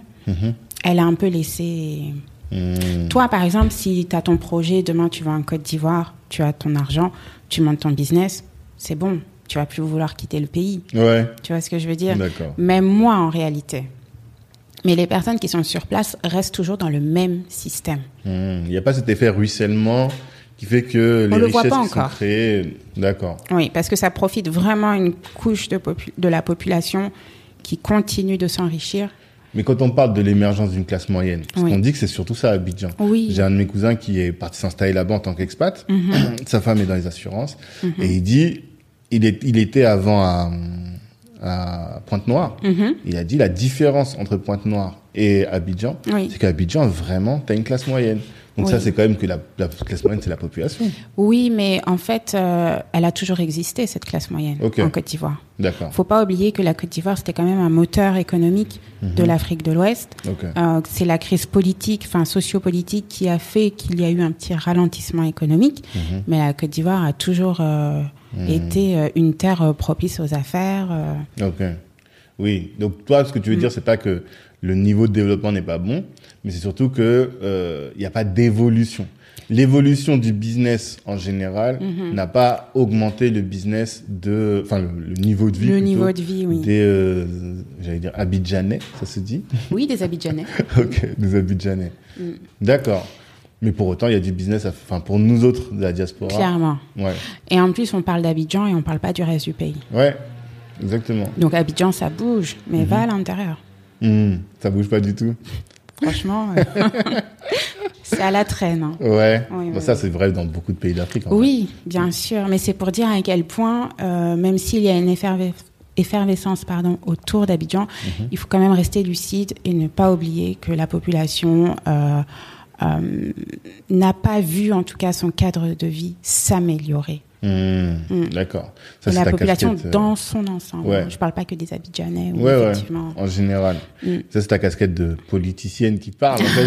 elle a un peu laissé Mhm. toi, par exemple, si tu as ton projet, demain tu vas en Côte d'Ivoire, tu as ton argent, tu montes ton business, c'est bon. Tu vas plus vouloir quitter le pays. Ouais. Tu vois ce que je veux dire? Même moi, en réalité. Mais les personnes qui sont sur place restent toujours dans le même système. Mhm. Il n'y a pas cet effet ruissellement qui fait que les On le voit richesses qui sont créées. D'accord. Oui, parce que ça profite vraiment à une couche de la population qui continue de s'enrichir Mais quand on parle de l'émergence d'une classe moyenne, parce Oui. qu'on dit que c'est surtout ça à Abidjan. Oui. J'ai un de mes cousins qui est parti s'installer là-bas en tant qu'expat. Mhm. Sa femme est dans les assurances. Et il dit, il, est, il était avant à, à Pointe-Noire. Mhm. Il a dit la différence entre Pointe-Noire et Abidjan, Oui. c'est qu'Abidjan, vraiment, t'as une classe moyenne. Donc Oui. ça, c'est quand même que la, la classe moyenne, c'est la population. Oui, mais en fait, euh, elle a toujours existé, cette classe moyenne, en Côte d'Ivoire. D'accord. faut pas oublier que la Côte d'Ivoire, c'était quand même un moteur économique de l'Afrique de l'Ouest. Ok. Euh, c'est la crise politique, enfin sociopolitique, qui a fait qu'il y a eu un petit ralentissement économique. Mhm. Mais la Côte d'Ivoire a toujours euh, été euh, une terre propice aux affaires. Ok. Oui. Donc toi, ce que tu veux Mm. dire, c'est pas que le niveau de développement n'est pas bon, mais c'est surtout que euh, il n'y a pas d'évolution. L'évolution du business en général Mm-hmm. n'a pas augmenté le business de, enfin le, le niveau de vie. le plutôt niveau de vie, oui. Des, euh, j'allais dire Abidjanais, ça se dit. Oui, des Abidjanais. ok, des Abidjanais. Mm. D'accord. Mais pour autant, il y a du business, enfin pour nous autres de la diaspora. Clairement. Ouais. Et en plus, on parle d'Abidjan et on parle pas du reste du pays. Ouais. Exactement. Donc Abidjan, ça bouge, mais va à l'intérieur. Hmm, ça bouge pas du tout. Franchement, euh, c'est à la traîne. hein. Ouais. Oui, Bon, oui, ça, c'est vrai dans beaucoup de pays d'Afrique. Oui, bien sûr, mais c'est pour dire à quel point, euh, même s'il y a une efferve- effervescence pardon, autour d'Abidjan, Mhm. il faut quand même rester lucide et ne pas oublier que la population euh, euh, n'a pas vu, en tout cas, son cadre de vie s'améliorer. Hmm, Mm. D'accord. Ça, la population casquette, euh, dans son ensemble. ouais. Je parle pas que des Abidjanais, ou Ouais. En général. Mm. Ça, c'est ta casquette de politicienne qui parle, en fait.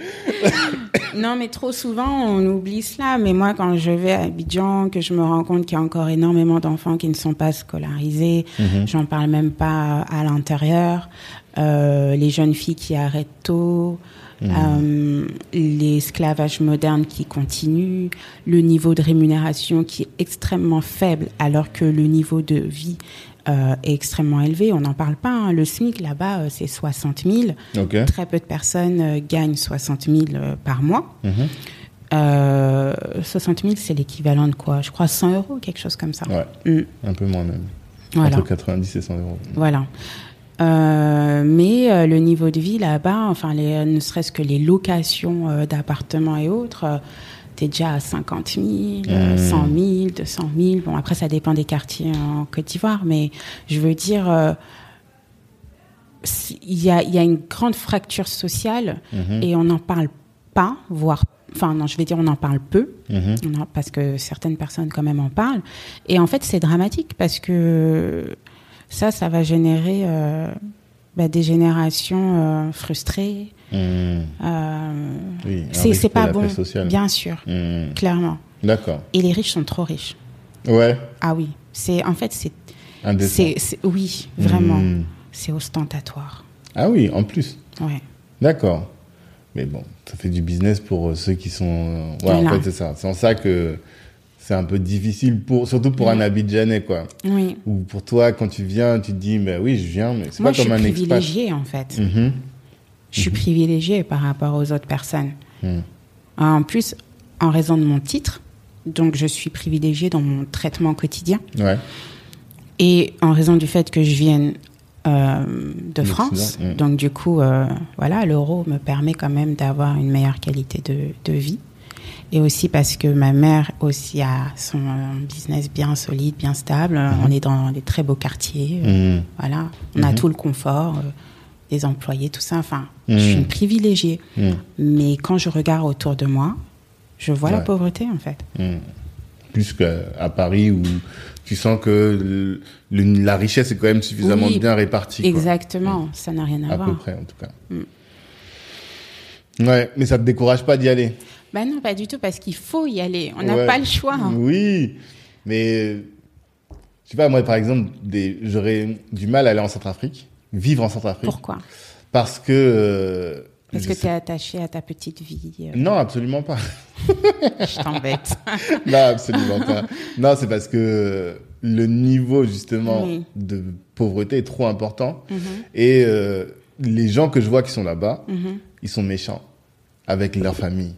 Non, mais trop souvent, on oublie cela. Mais moi, quand je vais à Abidjan, que je me rends compte qu'il y a encore énormément d'enfants qui ne sont pas scolarisés, Mhm. j'en parle même pas à l'intérieur, euh, les jeunes filles qui arrêtent tôt, Mhm. euh, l'esclavage moderne qui continue, le niveau de rémunération qui est extrêmement faible, alors que le niveau de vie euh, est extrêmement élevé. On n'en parle pas. hein. Le SMIC, là-bas, euh, c'est 60 000. Ok. Très peu de personnes euh, gagnent 60 000 euh, par mois. Mhm. Euh, 60 000, c'est l'équivalent de quoi? Je crois 100 euros, quelque chose comme ça. Ouais. Mm, Un peu moins même. voilà. Entre 90 et 100 euros. voilà. Mais le niveau de vie là-bas, enfin, les, ne serait-ce que les locations d'appartements et autres, déjà à 50 000, euh, Mm. 100 000, 200 000. Bon, après, ça dépend des quartiers en Côte d'Ivoire, mais je veux dire, euh, il y a, il y a une grande fracture sociale Mhm. et on n'en parle pas, voire, enfin non, je vais dire on en parle peu, Mhm. parce que certaines personnes quand même en parlent. Et en fait, c'est dramatique parce que ça, ça va générer euh, bah, des générations euh, frustrées. Hmm. Euh, Oui, c'est pas bon, bien sûr, Hmm. clairement. D'accord. Et les riches sont trop riches. Ouais. Ah oui, c'est en fait c'est oui vraiment, Hmm. c'est ostentatoire. Ah oui, en plus. Ouais. D'accord. Mais bon, ça fait du business pour euh, ceux qui sont. euh, Ouais, en fait, c'est ça. C'est en ça que c'est un peu difficile, pour, surtout pour un Abidjanais, quoi. Oui. Ou pour toi, quand tu viens, tu te dis, bah oui, je viens, mais c'est Moi, pas je comme suis un expat. privilégiée en fait. Mhm. Je suis privilégiée par rapport aux autres personnes. Mhm. En plus, en raison de mon titre, donc je suis privilégiée dans mon traitement quotidien. Ouais. Et en raison du fait que je vienne euh, de France, donc du coup, euh, voilà, l'euro me permet quand même d'avoir une meilleure qualité de, de vie. Et aussi parce que ma mère aussi a son euh, business bien solide, bien stable. On est dans des très beaux quartiers. euh, Mhm. Voilà, on a Mhm. tout le confort, des employés, tout ça. Enfin, je Mhm. suis une privilégiée. Mhm. Mais quand je regarde autour de moi, je vois la pauvreté en fait. Mhm. Plus qu'à Paris où tu sens que le- le- la richesse est quand même suffisamment Oui, bien répartie. quoi. Exactement, ça n'a rien à, À voir. peu près, en tout cas. Ouais, mais ça te décourage pas d'y aller? Ben non, pas du tout, parce qu'il faut y aller. On n'a Ouais. pas le choix. hein. Oui, mais je sais pas, moi par exemple, j'aurais du mal à aller en Centrafrique, vivre en Centrafrique. Pourquoi? Parce que. euh, Parce que tu es attaché à ta petite vie. euh, Non, absolument pas. Je t'embête. non, absolument pas. Non, c'est parce que le niveau justement Oui. de pauvreté est trop important Mhm, et euh, les gens que je vois qui sont là-bas, mhm. ils sont méchants avec leur famille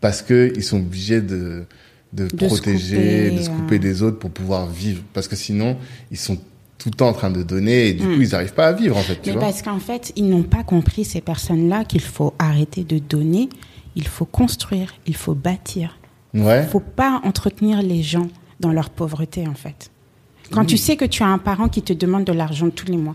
parce que ils sont obligés de de, De se protéger, couper, de se euh. couper des autres pour pouvoir vivre parce que sinon ils sont tout le temps en train de donner et du coup, ils n'arrivent pas à vivre, en fait, tu Mais vois. parce qu'en fait, ils n'ont pas compris, ces personnes-là, qu'il faut arrêter de donner, il faut construire, il faut bâtir. Ouais. Il faut pas entretenir les gens dans leur pauvreté, en fait. Quand tu sais que tu as un parent qui te demande de l'argent tous les mois,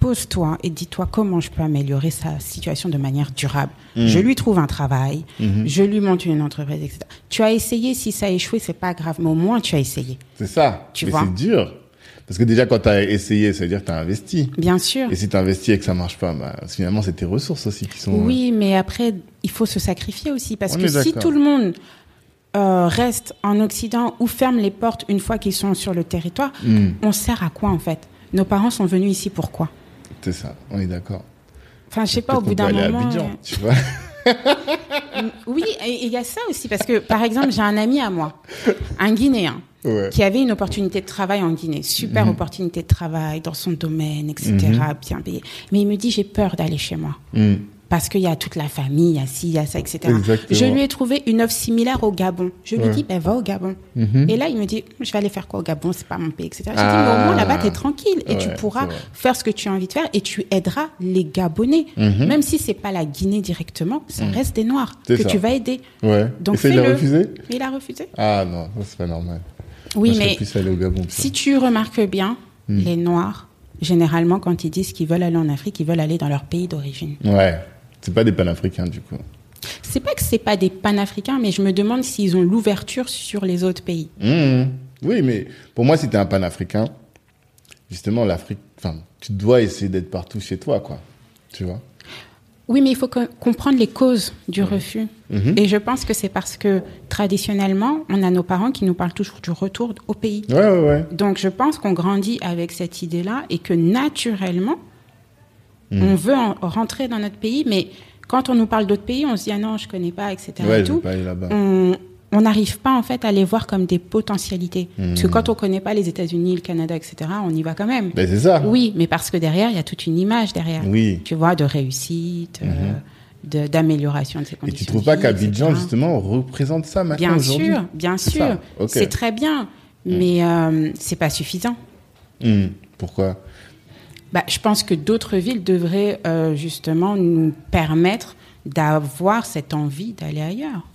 pose-toi et dis-toi comment je peux améliorer sa situation de manière durable. Je lui trouve un travail, je lui monte une entreprise, etc. Tu as essayé, si ça a échoué, c'est pas grave, mais au moins tu as essayé. C'est ça. Tu Mais vois? c'est dur. Parce que déjà, quand tu as essayé, ça veut dire que tu as investi. Bien sûr. Et si tu investis et que ça marche pas, bah, finalement, c'est tes ressources aussi qui sont. Oui, mais après, il faut se sacrifier aussi. Parce On que si tout le monde euh, reste en Occident ou ferme les portes une fois qu'ils sont sur le territoire, Hmm, on sert à quoi en fait? Nos parents sont venus ici pourquoi c'est ça. On est d'accord. Enfin, je sais pas, au bout d'un moment. à Abidjan, euh, tu vois. Oui, il y a ça aussi, parce que par exemple, j'ai un ami à moi, un Guinéen, Ouais. qui avait une opportunité de travail en Guinée, super Mhm. opportunité de travail dans son domaine, etc., Mhm. bien payé. Mais il me dit, j'ai peur d'aller chez moi. Hmm. Parce qu'il y a toute la famille, il y a ci, il y a ça, etc. Exactement. Je lui ai trouvé une offre similaire au Gabon. Je lui ai Ouais. dit, ben va au Gabon. Mhm. Et là, il me dit, je vais aller faire quoi au Gabon? C'est pas mon pays, etc. J'ai dit, Ah. mais au moins là-bas, t'es tranquille et tu pourras faire ce que tu as envie de faire et tu aideras les Gabonais. Mhm. Même si c'est pas la Guinée directement, ça reste des Noirs que ça. tu vas aider. Ouais. Donc Et ça, il a refusé? Il a refusé. Ah non, c'est pas normal. Oui, mais au Gabon. si tu remarques bien, Hmm. les Noirs, généralement, quand ils disent qu'ils veulent aller en Afrique, ils veulent aller dans leur pays d'origine. Ouais. C'est pas des panafricains, du coup. C'est pas que c'est pas des panafricains, mais je me demande s'ils ont l'ouverture sur les autres pays. Mhm. Oui, mais pour moi, si t'es un panafricain, justement, l'Afrique, enfin, tu dois essayer d'être partout chez toi, quoi. Tu vois? Oui, mais il faut co- comprendre les causes du refus. Mhm. Et je pense que c'est parce que traditionnellement, on a nos parents qui nous parlent toujours du retour au pays. Ouais, ouais, ouais. Donc je pense qu'on grandit avec cette idée-là et que naturellement, Mhm. on veut en- rentrer dans notre pays, mais quand on nous parle d'autres pays, on se dit ah non, je connais pas, etc. Et tout. pas on on n'arrive pas en fait à les voir comme des potentialités. Parce que quand on connaît pas les États-Unis, le Canada, etc., on y va quand même. Ben, c'est ça. Oui, mais parce que derrière, il y a toute une image derrière. Oui. Tu vois, de réussite, euh, de- d'amélioration de Et conditions. tu trouves de pas qu'Abidjan, justement, représente ça maintenant Bien sûr, bien sûr. C'est très bien, mais euh, c'est pas suffisant. Hmm. Pourquoi? Bah, je pense que d'autres villes devraient euh, justement nous permettre d'avoir cette envie d'aller ailleurs.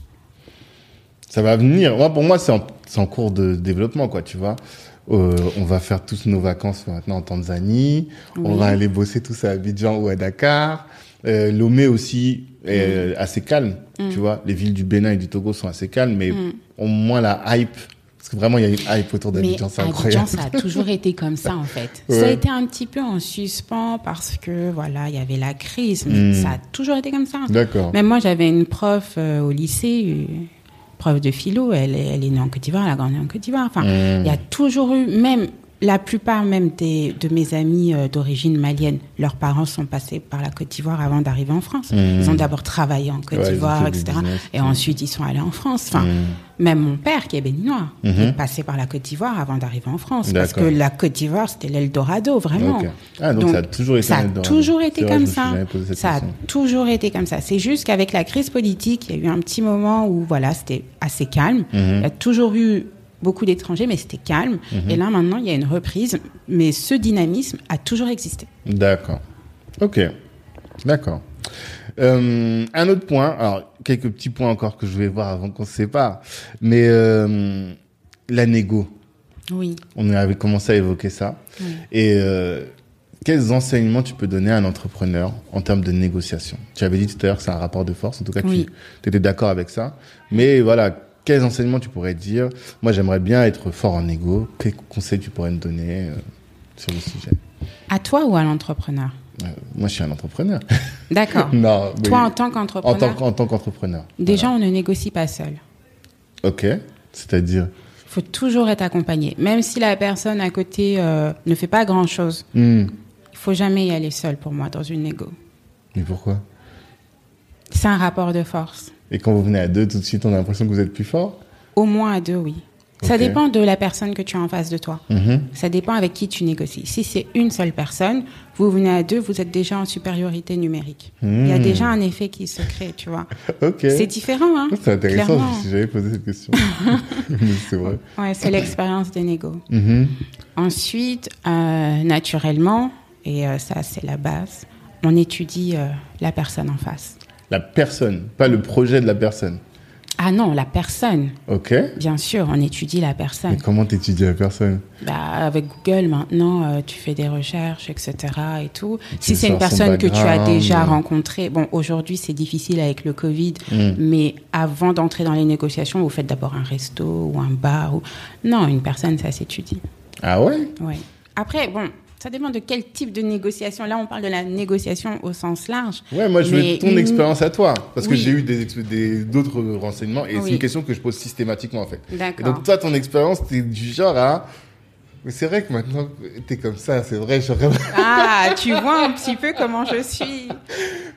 Ça va venir. Moi, pour moi, c'est en, cours de développement, quoi, tu vois. Euh, on va faire tous nos vacances maintenant en Tanzanie. On va aller bosser tous à Abidjan ou à Dakar. Euh, Lomé aussi est assez calme, tu vois. Les villes du Bénin et du Togo sont assez calmes, mais au moins la hype. Parce que vraiment, il y a une hype autour d'Abidjan, c'est Abidjan, incroyable. ça a toujours été comme ça, en fait. Ça a été un petit peu en suspens parce que, voilà, il y avait la crise, mais Hmm. ça a toujours été comme ça. D'accord. Même moi, j'avais une prof euh, au lycée, prof de philo, elle, est- elle est née en Côte d'Ivoire, elle a grandi en Côte d'Ivoire. Enfin, Hmm. il y a toujours eu, même la plupart même des, de mes amis euh, d'origine malienne, leurs parents sont passés par la Côte d'Ivoire avant d'arriver en France. Hmm. Ils ont d'abord travaillé en Côte Ouais, d'Ivoire, etc. business, Et ensuite, ils sont allés en France. Enfin, Hmm. même mon père, qui est béninois, Mhm. est passé par la Côte d'Ivoire avant d'arriver en France. Parce que la Côte d'Ivoire, c'était l'Eldorado, vraiment. Ah, donc, ça a toujours été ça un a Eldorado. toujours été C'est vrai, comme ça. Ça a toujours été comme ça. C'est juste qu'avec la crise politique, il y a eu un petit moment où voilà, c'était assez calme. Mhm. Il y a toujours eu beaucoup d'étrangers, mais c'était calme. Mhm. Et là, maintenant, il y a une reprise. Mais ce dynamisme a toujours existé. D'accord. Ok. D'accord. Euh, un autre point, alors quelques petits points encore que je vais voir avant qu'on se sépare, mais euh, la négo. Oui. On avait commencé à évoquer ça. Et euh, quels enseignements tu peux donner à un entrepreneur en termes de négociation? Tu avais dit tout à l'heure que c'est un rapport de force. En tout cas, Oui. tu étais d'accord avec ça. Mais voilà, quels enseignements tu pourrais dire Moi, j'aimerais bien être fort en négo. Quels conseils tu pourrais me donner euh, sur le sujet? À toi ou à l'entrepreneur? Euh, Moi, je suis un entrepreneur. D'accord. non, Toi, en tant en qu'entrepreneur, qu'en tant qu'entrepreneur. déjà, on ne négocie pas seul. Ok. C'est-à-dire? Il faut toujours être accompagné. Même si la personne à côté euh, ne fait pas grand-chose, Hmm. il faut jamais y aller seul pour moi dans une négo. Mais pourquoi? C'est un rapport de force. Et quand vous venez à deux, tout de suite, on a l'impression que vous êtes plus fort? Au moins à deux, oui. Ça dépend de la personne que tu as en face de toi. Mhm. Ça dépend avec qui tu négocies. Si c'est une seule personne, vous venez à deux, vous êtes déjà en supériorité numérique. Il y a Hmm. déjà un effet qui se crée, tu vois. Ok. C'est différent, hein C'est intéressant, je clairement. me suis jamais posé cette question. C'est vrai. Ouais, c'est l'expérience des négos. Mhm. Ensuite, euh, naturellement, et euh, ça c'est la base, on étudie euh, la personne en face. La personne, pas le projet de la personne. Ah non, la personne. Ok. Bien sûr, on étudie la personne. Mais comment t'étudies la personne? Bah, avec Google, maintenant, euh, tu fais des recherches, etc. et tout. tu Si c'est une son personne que tu as déjà euh. rencontrée, bon, aujourd'hui, c'est difficile avec le Covid, Mm. mais avant d'entrer dans les négociations, vous faites d'abord un resto ou un bar. Ou... Non, une personne, ça s'étudie. Ah ouais? Ouais. Après, bon, ça dépend de quel type de négociation. Là, on parle de la négociation au sens large. Ouais, moi je veux ton une- expérience à toi. Parce que j'ai eu des ex- des- d'autres renseignements et c'est une question que je pose systématiquement en fait. D'accord. donc toi, ton expérience, t'es du genre à... Mais c'est vrai que maintenant, t'es comme ça, c'est vrai. j'aurais- Ah, tu vois un petit peu comment je suis.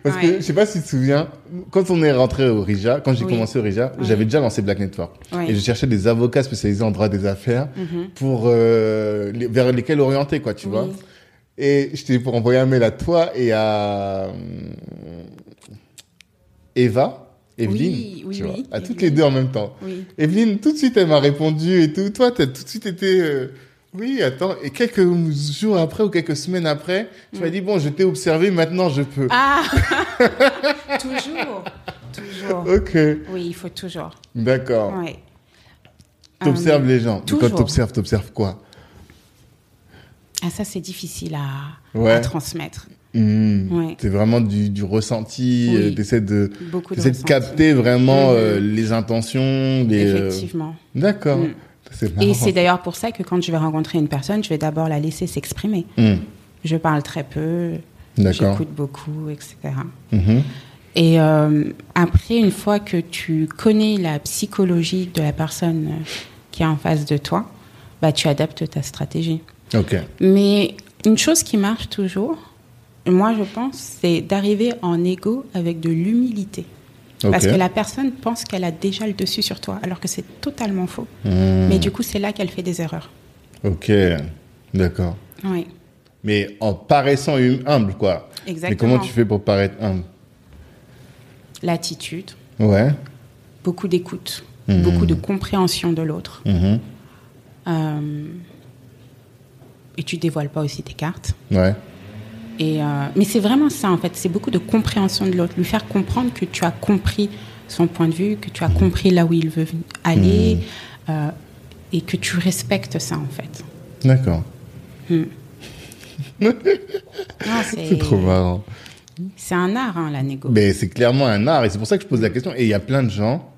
Parce Ouais. que je sais pas si tu te souviens, quand on est rentré au RIJA, quand j'ai Oui. commencé au RIJA, Oui. j'avais déjà lancé Black Network. Oui. Et je cherchais des avocats spécialisés en droit des affaires Mhm. pour euh, les- vers lesquels orienter, quoi, tu vois. Et je t'ai pour envoyer un mail à toi et à euh, Eva, Evelyne, Oui, oui, tu vois, oui, à toutes Evelyne. les deux en même temps. Evelyne, tout de suite, elle m'a répondu et tout. Toi, t'as tout de suite été. euh, oui, attends. Et quelques jours après ou quelques semaines après, tu m'as dit bon, je t'ai observé, maintenant je peux. Ah Toujours. Toujours. Ok, Oui, il faut toujours. d'accord. Ouais. T'observes Euh, les gens. Mais quand toujours. t'observes, t'observes quoi? Ah, ça, c'est difficile à, Ouais. à transmettre. Ouais. C'est vraiment du, du ressenti. Oui. euh, T'essaies de, Beaucoup de t'essaies de capter vraiment Mhm. euh, les intentions. Les, euh, Effectivement. D'accord. Mm. Et c'est d'ailleurs pour ça que quand je vais rencontrer une personne, je vais d'abord la laisser s'exprimer. Hmm, Je parle très peu, j'écoute beaucoup, etc. Mhm. Et euh, après, une fois que tu connais la psychologie de la personne qui est en face de toi, bah, tu adaptes ta stratégie. Ok. Mais une chose qui marche toujours, moi je pense, c'est d'arriver en égo avec de l'humilité. Parce que la personne pense qu'elle a déjà le dessus sur toi, alors que c'est totalement faux. Hmm, Mais du coup, c'est là qu'elle fait des erreurs. Ok. D'accord. Oui, Mais en paraissant hum- humble, quoi. Mais exactement. comment tu fais pour paraître humble? L'attitude, Ouais. beaucoup d'écoute, Mhm. beaucoup de compréhension de l'autre. Mhm. Euh, et tu dévoiles pas aussi tes cartes. Ouais. Et, euh, mais c'est vraiment ça, en fait. C'est beaucoup de compréhension de l'autre. Lui faire comprendre que tu as compris son point de vue, que tu as compris là où il veut aller, euh, et que tu respectes ça, en fait. D'accord. Non, C'est trop marrant. C'est un art, hein, la négo. Mais c'est clairement un art et c'est pour ça que je pose la question. Et il y a plein de gens,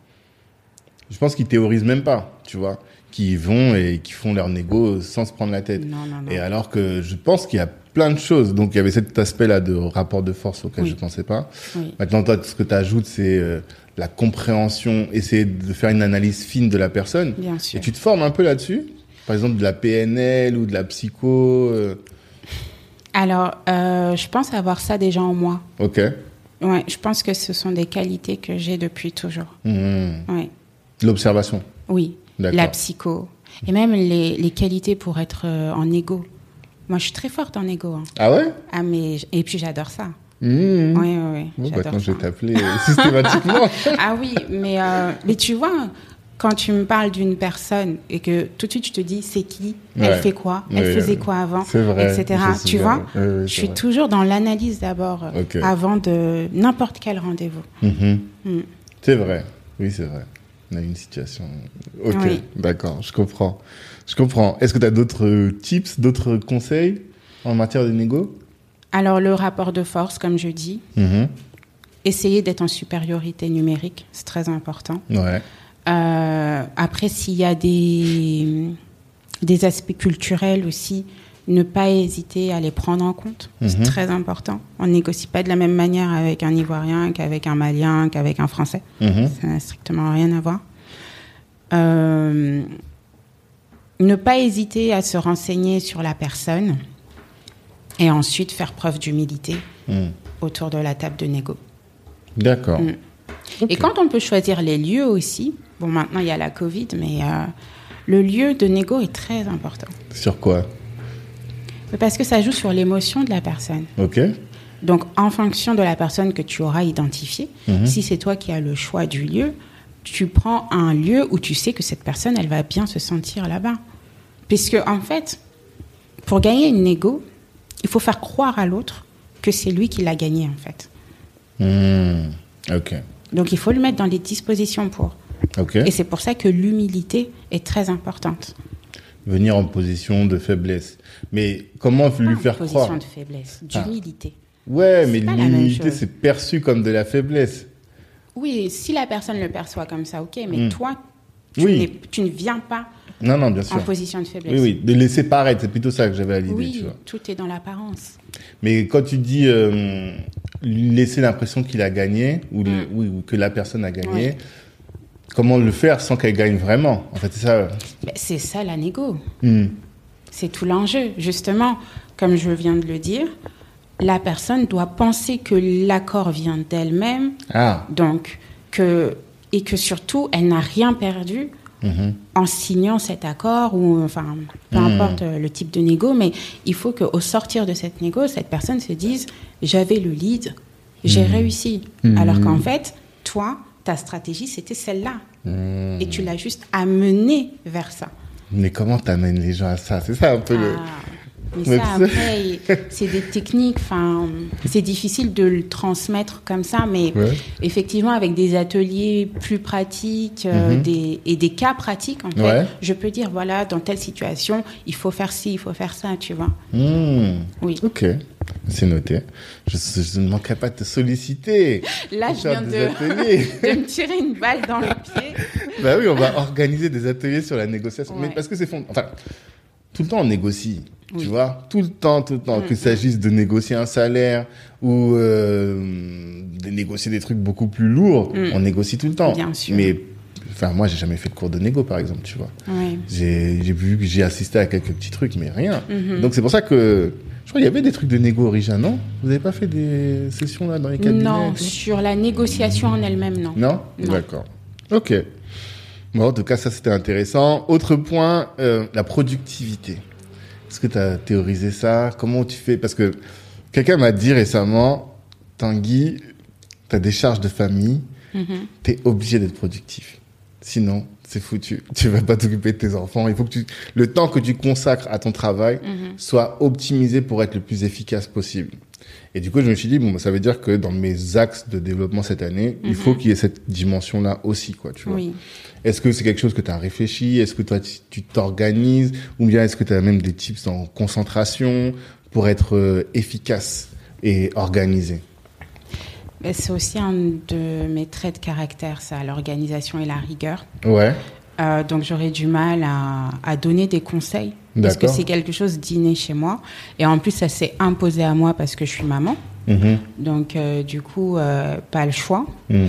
je pense qu'ils théorisent même pas, tu vois, qui y vont et qui font leur négo sans se prendre la tête. Non, non, non. Et alors que je pense qu'il y a plein de choses. Donc il y avait cet aspect-là de rapport de force auquel Oui. je pensais pas. Oui. Maintenant, toi, ce que tu ajoutes, c'est euh, la compréhension, essayer de faire une analyse fine de la personne. Bien sûr. Et tu te formes un peu là-dessus? Par exemple, de la PNL ou de la psycho euh, Alors, euh, je pense avoir ça déjà en moi. Ok. Ouais, je pense que ce sont des qualités que j'ai depuis toujours. Ouais. L'observation. Oui. La psycho. Et même les, les qualités pour être euh, en égo. Moi, je suis très forte en égo. hein. Ah ouais? Ah, mais, et puis j'adore ça. Mhm. Oui, oui, oui. Bon, je vais t'appeler euh, systématiquement. Ah oui, mais, euh, mais tu vois, quand tu me parles d'une personne et que tout de suite tu te dis c'est qui, Ouais. elle fait quoi, elle faisait quoi avant, C'est vrai, etc. Tu bien. vois, je suis vrai. toujours dans l'analyse d'abord avant de n'importe quel rendez-vous. Mhm. Mm. C'est vrai. Oui, c'est vrai. On a une situation. Ok, Oui. d'accord, je comprends. Je comprends. Est-ce que tu as d'autres tips, d'autres conseils en matière de négo? Alors le rapport de force, comme je dis, Mhm. essayer d'être en supériorité numérique, c'est très important. Ouais. Euh, après, s'il y a des, des aspects culturels aussi, ne pas hésiter à les prendre en compte. C'est Mhm. très important. On négocie pas de la même manière avec un Ivoirien qu'avec un Malien, qu'avec un Français. Mhm. Ça n'a strictement rien à voir. Euh, ne pas hésiter à se renseigner sur la personne et ensuite faire preuve d'humilité Mhm. autour de la table de négo. D'accord. Mm. Et quand on peut choisir les lieux aussi, bon maintenant il y a la Covid, mais euh, le lieu de négo est très important. Sur quoi? Parce que ça joue sur l'émotion de la personne. Ok. Donc en fonction de la personne que tu auras identifiée, Mhm. si c'est toi qui as le choix du lieu, tu prends un lieu où tu sais que cette personne, elle va bien se sentir là-bas. Puisque en fait, pour gagner une négo, il faut faire croire à l'autre que c'est lui qui l'a gagné en fait. Hmm. Ok. Donc il faut le mettre dans les dispositions pour. Ok. Et c'est pour ça que l'humilité est très importante. Venir en position de faiblesse. Mais comment lui faire en position croire de faiblesse, Ah. d'humilité. Ouais, mais l'humilité, c'est perçu comme de la faiblesse. Oui, si la personne le perçoit comme ça, ok, mais Hmm. toi, tu, Oui. n'es- tu ne viens pas Non, non, bien en position de faiblesse. Oui, oui, de laisser paraître, c'est plutôt ça que j'avais à l'idée, tu Oui, vois. tout est dans l'apparence. Mais quand tu dis euh, laisser l'impression qu'il a gagné, ou, le- Mm. ou que la personne a gagné, Ouais. Comment le faire sans qu'elle gagne vraiment? En fait, c'est ça. Ben, c'est ça la négo. Hmm. C'est tout l'enjeu. Justement, comme je viens de le dire, la personne doit penser que l'accord vient d'elle-même, Ah, donc que et que surtout elle n'a rien perdu mhm. en signant cet accord ou enfin peu Hmm. importe euh, le type de négo, mais il faut qu'au sortir de cette négo, cette personne se dise j'avais le lead, j'ai réussi. Hmm. Alors qu'en fait, toi, ta stratégie c'était celle-là Hmm. et tu l'as juste amené vers ça. Mais comment t'amènes les gens à ça? C'est ça un peu le. Ah, mais Mais ça, après, c'est des techniques. Enfin, c'est difficile de le transmettre comme ça, mais Ouais. effectivement, avec des ateliers plus pratiques euh, Mhm. des, et des cas pratiques, en fait, Ouais. je peux dire voilà, dans telle situation, il faut faire ci, il faut faire ça, tu vois. Hmm. Oui. Ok, c'est noté. Je, je ne manquerai pas de te solliciter. Là, je viens de, de me tirer une balle dans le pied. bah oui, on va organiser des ateliers sur la négociation. Mais parce que c'est fond... enfin, tout le temps on négocie. Tu Oui. Mm, vois, tout le temps, tout le temps, qu'il s'agisse de négocier un salaire ou euh, de négocier des trucs beaucoup plus lourds, Mm. on négocie tout le temps. Bien sûr. Mais, enfin, moi, j'ai jamais fait de cours de négo, par exemple, tu vois. Ouais. J'ai vu, j'ai assisté à quelques petits trucs, mais rien. Mhm. Donc c'est pour ça que je crois qu'il y avait des trucs de négo origin, non? Vous n'avez pas fait des sessions là dans les cabinets Non, sur la négociation en elle-même, non. Non, Non. D'accord. Ok. Bon, en tout cas, ça c'était intéressant. Autre point, euh, la productivité. Est-ce que tu as théorisé ça? Comment tu fais? Parce que quelqu'un m'a dit récemment, Tanguy, tu as des charges de famille, Mhm. tu es obligé d'être productif. Sinon, c'est foutu. Tu vas pas t'occuper de tes enfants. Il faut que tu, le temps que tu consacres à ton travail Mhm. soit optimisé pour être le plus efficace possible. Et du coup, je me suis dit, bon, bah, ça veut dire que dans mes axes de développement cette année, il faut qu'il y ait cette dimension-là aussi, quoi, tu vois. Oui. Est-ce que c'est quelque chose que tu as réfléchi? Est-ce que toi, tu t'organises? Ou bien est-ce que tu as même des tips en concentration pour être euh, efficace et organisé? C'est aussi un de mes traits de caractère, ça, l'organisation et la rigueur. Ouais. Euh, donc j'aurais du mal à, à donner des conseils parce que c'est quelque chose d'inné chez moi et en plus ça s'est imposé à moi parce que je suis maman Mhm. donc euh, du coup euh, pas le choix Mhm.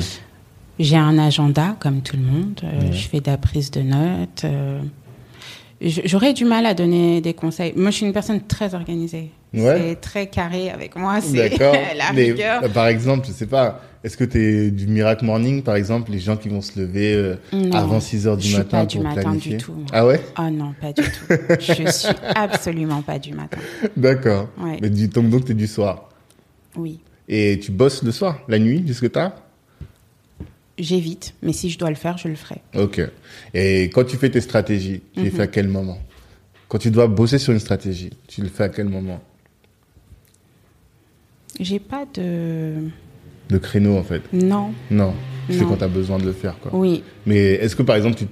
j'ai un agenda comme tout le monde euh, je fais de la prise de notes euh, j'aurais du mal à donner des conseils. Moi je suis une personne très organisée. Ouais. c'est très carré avec moi c'est la Mais, rigueur. euh, par exemple, je sais pas, est-ce que tu es du miracle morning, par exemple, les gens qui vont se lever euh, avant 6 heures du Je suis matin pas du matin du tout, moi. Ah ouais? Ah non pas du tout. Je suis absolument pas du matin. D'accord. Ouais. Mais du, donc, donc tu es du soir? oui. Et tu bosses le soir, la nuit, jusque tard? J'évite, mais si je dois le faire, je le ferai. Ok. Et quand tu fais tes stratégies, tu les Mhm. fais à quel moment? Quand tu dois bosser sur une stratégie, tu le fais à quel moment? J'ai pas de. Le créneau, en fait? Non. Non. C'est Non. quand tu as besoin de le faire, quoi. Oui. Mais est-ce que, par exemple, tu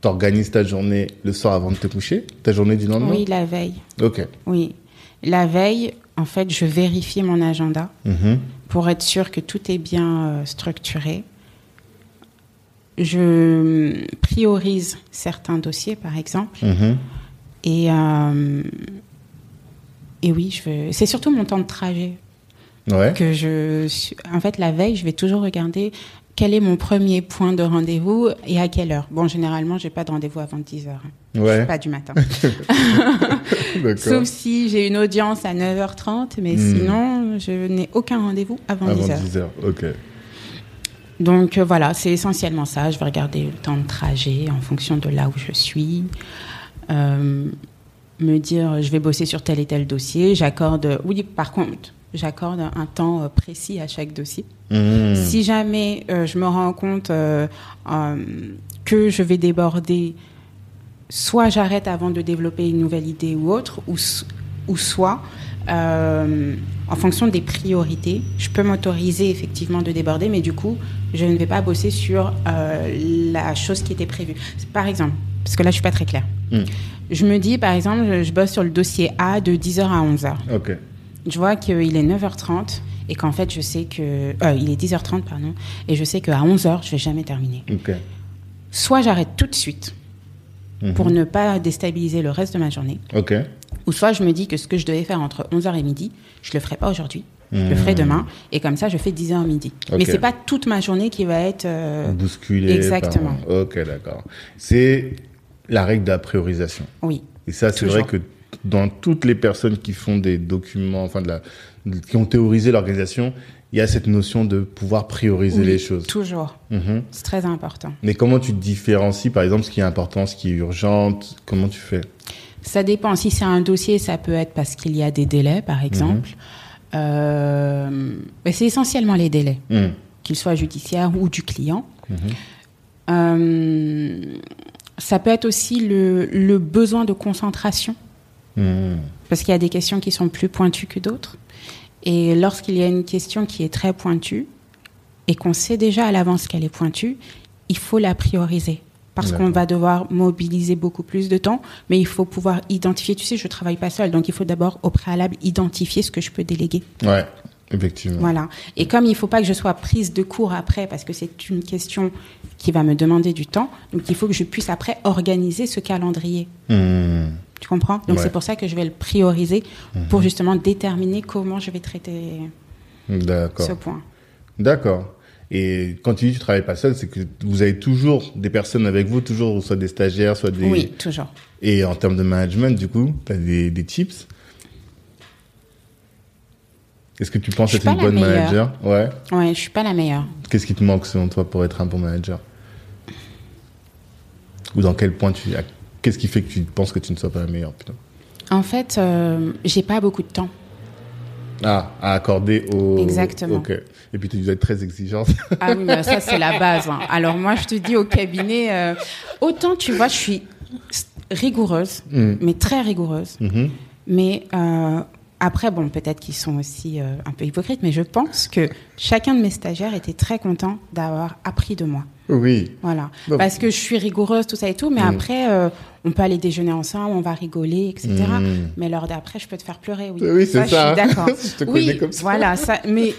t'organises ta journée le soir avant de te coucher? Ta journée du lendemain? Oui, la veille. Ok. Oui. La veille, en fait, je vérifie mon agenda Mhm. pour être sûr que tout est bien euh, structuré. Je priorise certains dossiers, par exemple. Mhm. Et, euh, et oui, je veux... c'est surtout mon temps de trajet Ouais. que je en fait la veille je vais toujours regarder quel est mon premier point de rendez-vous et à quelle heure bon généralement j'ai pas de rendez-vous avant 10 heures hein. Ouais. pas du matin sauf si j'ai une audience à 9h30 mais Hmm. sinon je n'ai aucun rendez-vous avant, Avant 10 heures 10 heures. Ok. Donc euh, voilà c'est essentiellement ça. Je vais regarder le temps de trajet en fonction de là où je suis. Euh, me dire je vais bosser sur tel et tel dossier. J'accorde oui par contre j'accorde un temps euh, précis à chaque dossier. Mhm. Si jamais euh, je me rends compte que je vais déborder soit j'arrête avant de développer une nouvelle idée ou autre, ou, ou soit, en fonction des priorités, je peux m'autoriser effectivement de déborder, mais du coup, je ne vais pas bosser sur euh, la chose qui était prévue. Par exemple, parce que là, je suis pas très claire. Hmm. Je me dis, par exemple, je, je bosse sur le dossier A de 10h à 11h. Ok. Je vois qu'il est 9h30 et qu'en fait, je sais que... euh, il est 10h30, pardon. Et je sais qu'à 11h, je vais jamais terminer. Soit j'arrête tout de suite Mhm. pour ne pas déstabiliser le reste de ma journée. Ok. Ou soit je me dis que ce que je devais faire entre 11h et midi, je le ferai pas aujourd'hui. Je le ferai demain. Et comme ça, je fais 10h midi. Ok. Mais c'est pas toute ma journée qui va être... euh, Bousculé. exactement. par- Ok, d'accord. C'est la règle de la priorisation. Oui. Et ça, c'est vrai que dans toutes les personnes qui font des documents, enfin, de la, qui ont théorisé l'organisation, il y a cette notion de pouvoir prioriser Oui, les choses. Toujours. Mhm. C'est très important. Mais comment tu différencies, par exemple, ce qui est important, ce qui est urgent Comment tu fais? Ça dépend. Si c'est un dossier, ça peut être parce qu'il y a des délais, par exemple. Euh, mais c'est essentiellement les délais, Mhm. qu'ils soient judiciaires ou du client. Mhm. Euh, ça peut être aussi le, le besoin de concentration, Mhm. parce qu'il y a des questions qui sont plus pointues que d'autres. Et lorsqu'il y a une question qui est très pointue, et qu'on sait déjà à l'avance qu'elle est pointue, il faut la prioriser. Parce qu'on va devoir mobiliser beaucoup plus de temps, mais il faut pouvoir identifier. Tu sais, je travaille pas seule, donc il faut d'abord au préalable identifier ce que je peux déléguer. Ouais, effectivement. Voilà. Et comme il faut pas que je sois prise de court après, parce que c'est une question qui va me demander du temps, donc il faut que je puisse après organiser ce calendrier. Mhm. Tu comprends? Donc Ouais. c'est pour ça que je vais le prioriser pour justement déterminer comment je vais traiter ce point. D'accord. Et quand tu dis que tu travailles pas seul, c'est que vous avez toujours des personnes avec vous, toujours soit des stagiaires, soit des. Oui, toujours. Et en termes de management, du coup, tu as des, des tips? Est-ce que tu penses être une bonne meilleure. manager? Ouais. Ouais, je suis pas la meilleure. Qu'est-ce qui te manque selon toi pour être un bon manager? Ou dans quel point tu. Qu'est-ce qui fait que tu penses que tu ne sois pas la meilleure plutôt En fait, euh, j'ai pas beaucoup de temps. Ah, à accorder au. Exactement. Ok. Et puis tu dois être très exigeante. Ah oui, mais ça c'est la base. hein. Alors moi, je te dis au cabinet, euh, autant tu vois, je suis rigoureuse, Mm. mais très rigoureuse. Mhm. Mais euh, après, bon, peut-être qu'ils sont aussi euh, un peu hypocrites, mais je pense que chacun de mes stagiaires était très content d'avoir appris de moi. Oui. Voilà. Bon. Parce que je suis rigoureuse, tout ça et tout, mais Mm. après, euh, on peut aller déjeuner ensemble, on va rigoler, etc. Mm. Mais l'heure d'après, je peux te faire pleurer, oui. Oui, c'est ça. Je suis d'accord. Je te oui, connais comme ça. voilà. Ça, mais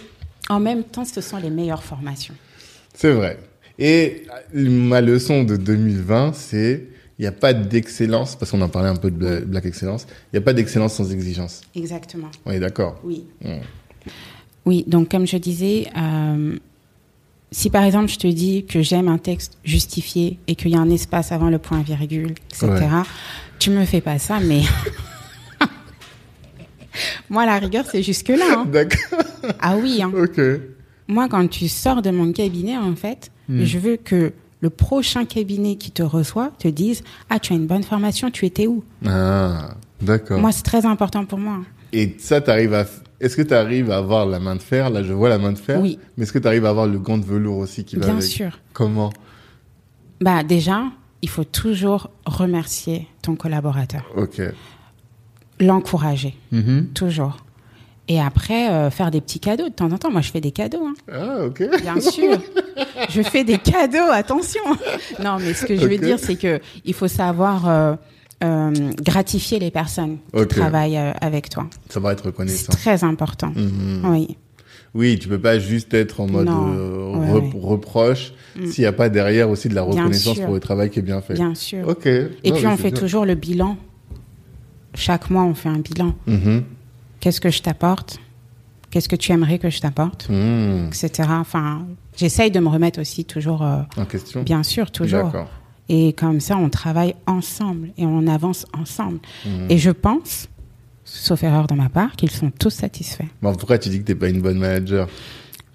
en même temps, ce sont les meilleures formations. C'est vrai. Et ma leçon de 2020, c'est il n'y a pas d'excellence, parce qu'on en parlait un peu de Bla- Black Excellence, il n'y a pas d'excellence sans exigence. Exactement. On est d'accord Oui. Mm. Oui, donc comme je disais, euh, si par exemple je te dis que j'aime un texte justifié et qu'il y a un espace avant le point virgule, etc., Ouais. tu me fais pas ça, mais moi la rigueur c'est jusque là. hein. D'accord. Ah oui, hein. Ok. moi quand tu sors de mon cabinet en fait, je veux que le prochain cabinet qui te reçoit te dise ah tu as une bonne formation, tu étais où? Ah, d'accord. Moi c'est très important pour moi. Et ça, t'arrives à. Est-ce que tu arrives à avoir la main de fer? Là, je vois la main de fer. Oui. Mais est-ce que tu arrives à avoir le gant de velours aussi qui va Bien avec? sûr. Comment? Bah déjà, il faut toujours remercier ton collaborateur. Ok. L'encourager, Mhm. toujours. Et après, euh, faire des petits cadeaux de temps en temps. Moi, je fais des cadeaux, hein. Ah, ok. bien sûr. je fais des cadeaux, attention. Non, mais ce que je veux dire, c'est que il faut savoir euh, euh, gratifier les personnes qui travaillent euh, avec toi. Ça va être C'est reconnaissant. très important. Mhm. Oui, Oui, tu peux pas juste être en mode Non. euh, Ouais, re- ouais. reproche s'il n'y a pas derrière aussi de la reconnaissance pour le travail qui est bien fait. bien sûr. Ok. Et Non, puis, on c'est fait bien. toujours le bilan. Chaque mois, on fait un bilan. Mhm. Qu'est-ce que je t'apporte? Qu'est-ce que tu aimerais que je t'apporte? Mhm. Etc. Enfin, j'essaye de me remettre aussi toujours, euh, En question bien sûr, toujours. Et comme ça, on travaille ensemble et on avance ensemble. Mhm. Et je pense, sauf erreur de ma part, qu'ils sont tous satisfaits. Bon, pourquoi tu dis que t'es pas une bonne manager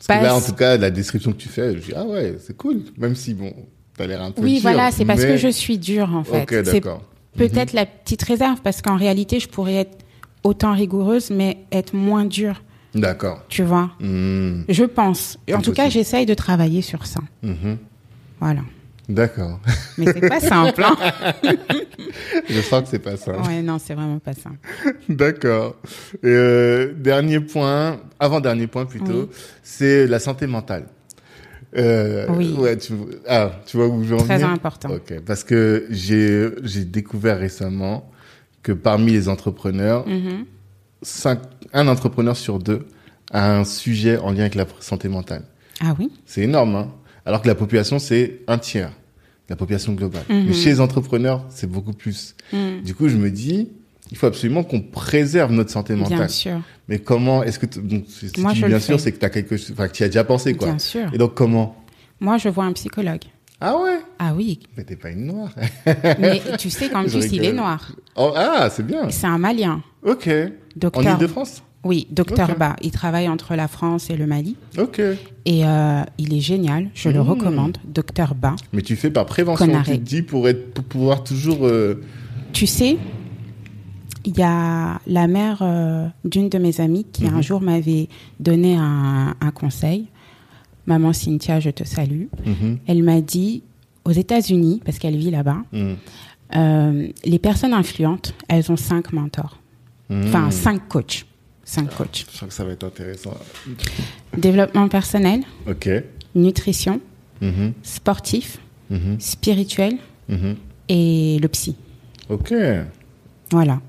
Parce que là, en tout cas, la description que tu fais, je dis, ah ouais, c'est cool. Même si, bon, t'as l'air un peu Oui, dur, voilà, c'est parce que je suis dure, en fait. Ok, d'accord. Peut-être la petite réserve, parce qu'en réalité, je pourrais être autant rigoureuse, mais être moins dure, D'accord. tu vois. Mhm. Je pense. En tout cas, j'essaye de travailler sur ça. Mhm. Voilà. D'accord. Mais c'est pas simple. Hein Je sens que c'est pas ça. ouais, non, c'est vraiment pas simple. D'accord. Euh, dernier point, avant dernier point plutôt, Oui. c'est la santé mentale. Euh, Oui. Ouais, tu, ah, tu vois où je veux en Très venir? important. Ok, parce que j'ai j'ai découvert récemment que parmi les entrepreneurs, Mhm. cinq, un entrepreneur sur deux a un sujet en lien avec la santé mentale. Ah oui? C'est énorme, hein? Alors que la population, c'est un tiers, la population globale. Mhm. Mais chez les entrepreneurs, c'est beaucoup plus. Mm. Du coup, je me dis, il faut absolument qu'on préserve notre santé mentale. Bien sûr, Mais comment est-ce que donc si Moi, tu dis bien sûr, c'est que tu as quelque chose, enfin que tu as déjà pensé quoi. bien sûr. Et donc comment? Moi, je vois un psychologue. Ah ouais? Ah oui, Mais t'es pas une noire. mais tu sais qu'en Je plus, il est noir. Oh, ah, c'est bien. C'est un Malien. Ok. En Docteur. Ile-de-France? Oui, docteur Ok. Ba. Il travaille entre la France et le Mali. Ok. Et euh, il est génial. Je le Mmh. recommande. Docteur Ba. Mais tu fais par prévention. Conaré. Tu te dis pour être pour pouvoir toujours. euh, Tu sais, il y a la mère euh, d'une de mes amies qui Mhm. un jour m'avait donné un, un conseil. Maman Cynthia, je te salue. mhm, Elle m'a dit, aux États-Unis, parce qu'elle vit là-bas, mhm, euh, les personnes influentes, elles ont cinq mentors. Enfin, mhm. cinq coachs. Cinq coachs. Je sens que ça va être intéressant. Développement personnel, Ok. nutrition, Mhm, sportif, mhm, spirituel mhm. et le psy. Ok. Voilà.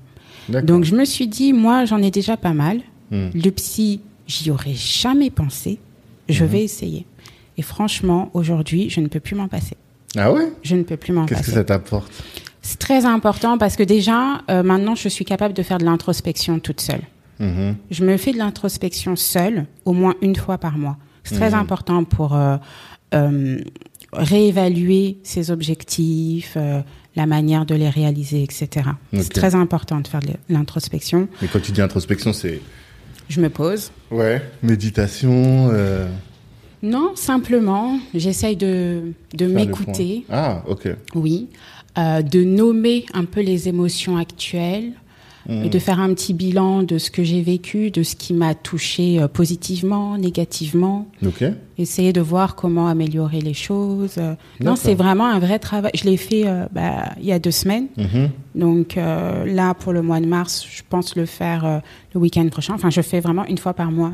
Donc je me suis dit, moi j'en ai déjà pas mal. Mhm. Le psy, j'y aurais jamais pensé. Je Mhm. vais essayer. Et franchement, aujourd'hui, je ne peux plus m'en passer. Ah ouais? Je ne peux plus m'en Qu'est-ce que passer. ça t'apporte? C'est très important parce que déjà, euh, maintenant, je suis capable de faire de l'introspection toute seule. Mhm, Je me fais de l'introspection seule, au moins une fois par mois. C'est très Mhm. important pour euh, euh, réévaluer ses objectifs, euh, la manière de les réaliser, etc. C'est très important de faire de l'introspection. Mais quand tu dis introspection, c'est Je me pose. ouais méditation. euh, Non, simplement, j'essaye de, de m'écouter. Ah ok. oui, euh, de nommer un peu les émotions actuelles, De faire un petit bilan de ce que j'ai vécu, de ce qui m'a touché euh, positivement, négativement, essayer de voir comment améliorer les choses. Euh, Non, c'est vraiment un vrai travail. Je l'ai fait euh, bah, il y a deux semaines. Mhm. Donc euh, là, pour le mois de mars, je pense le faire euh, le week-end prochain. Enfin, je fais vraiment une fois par mois.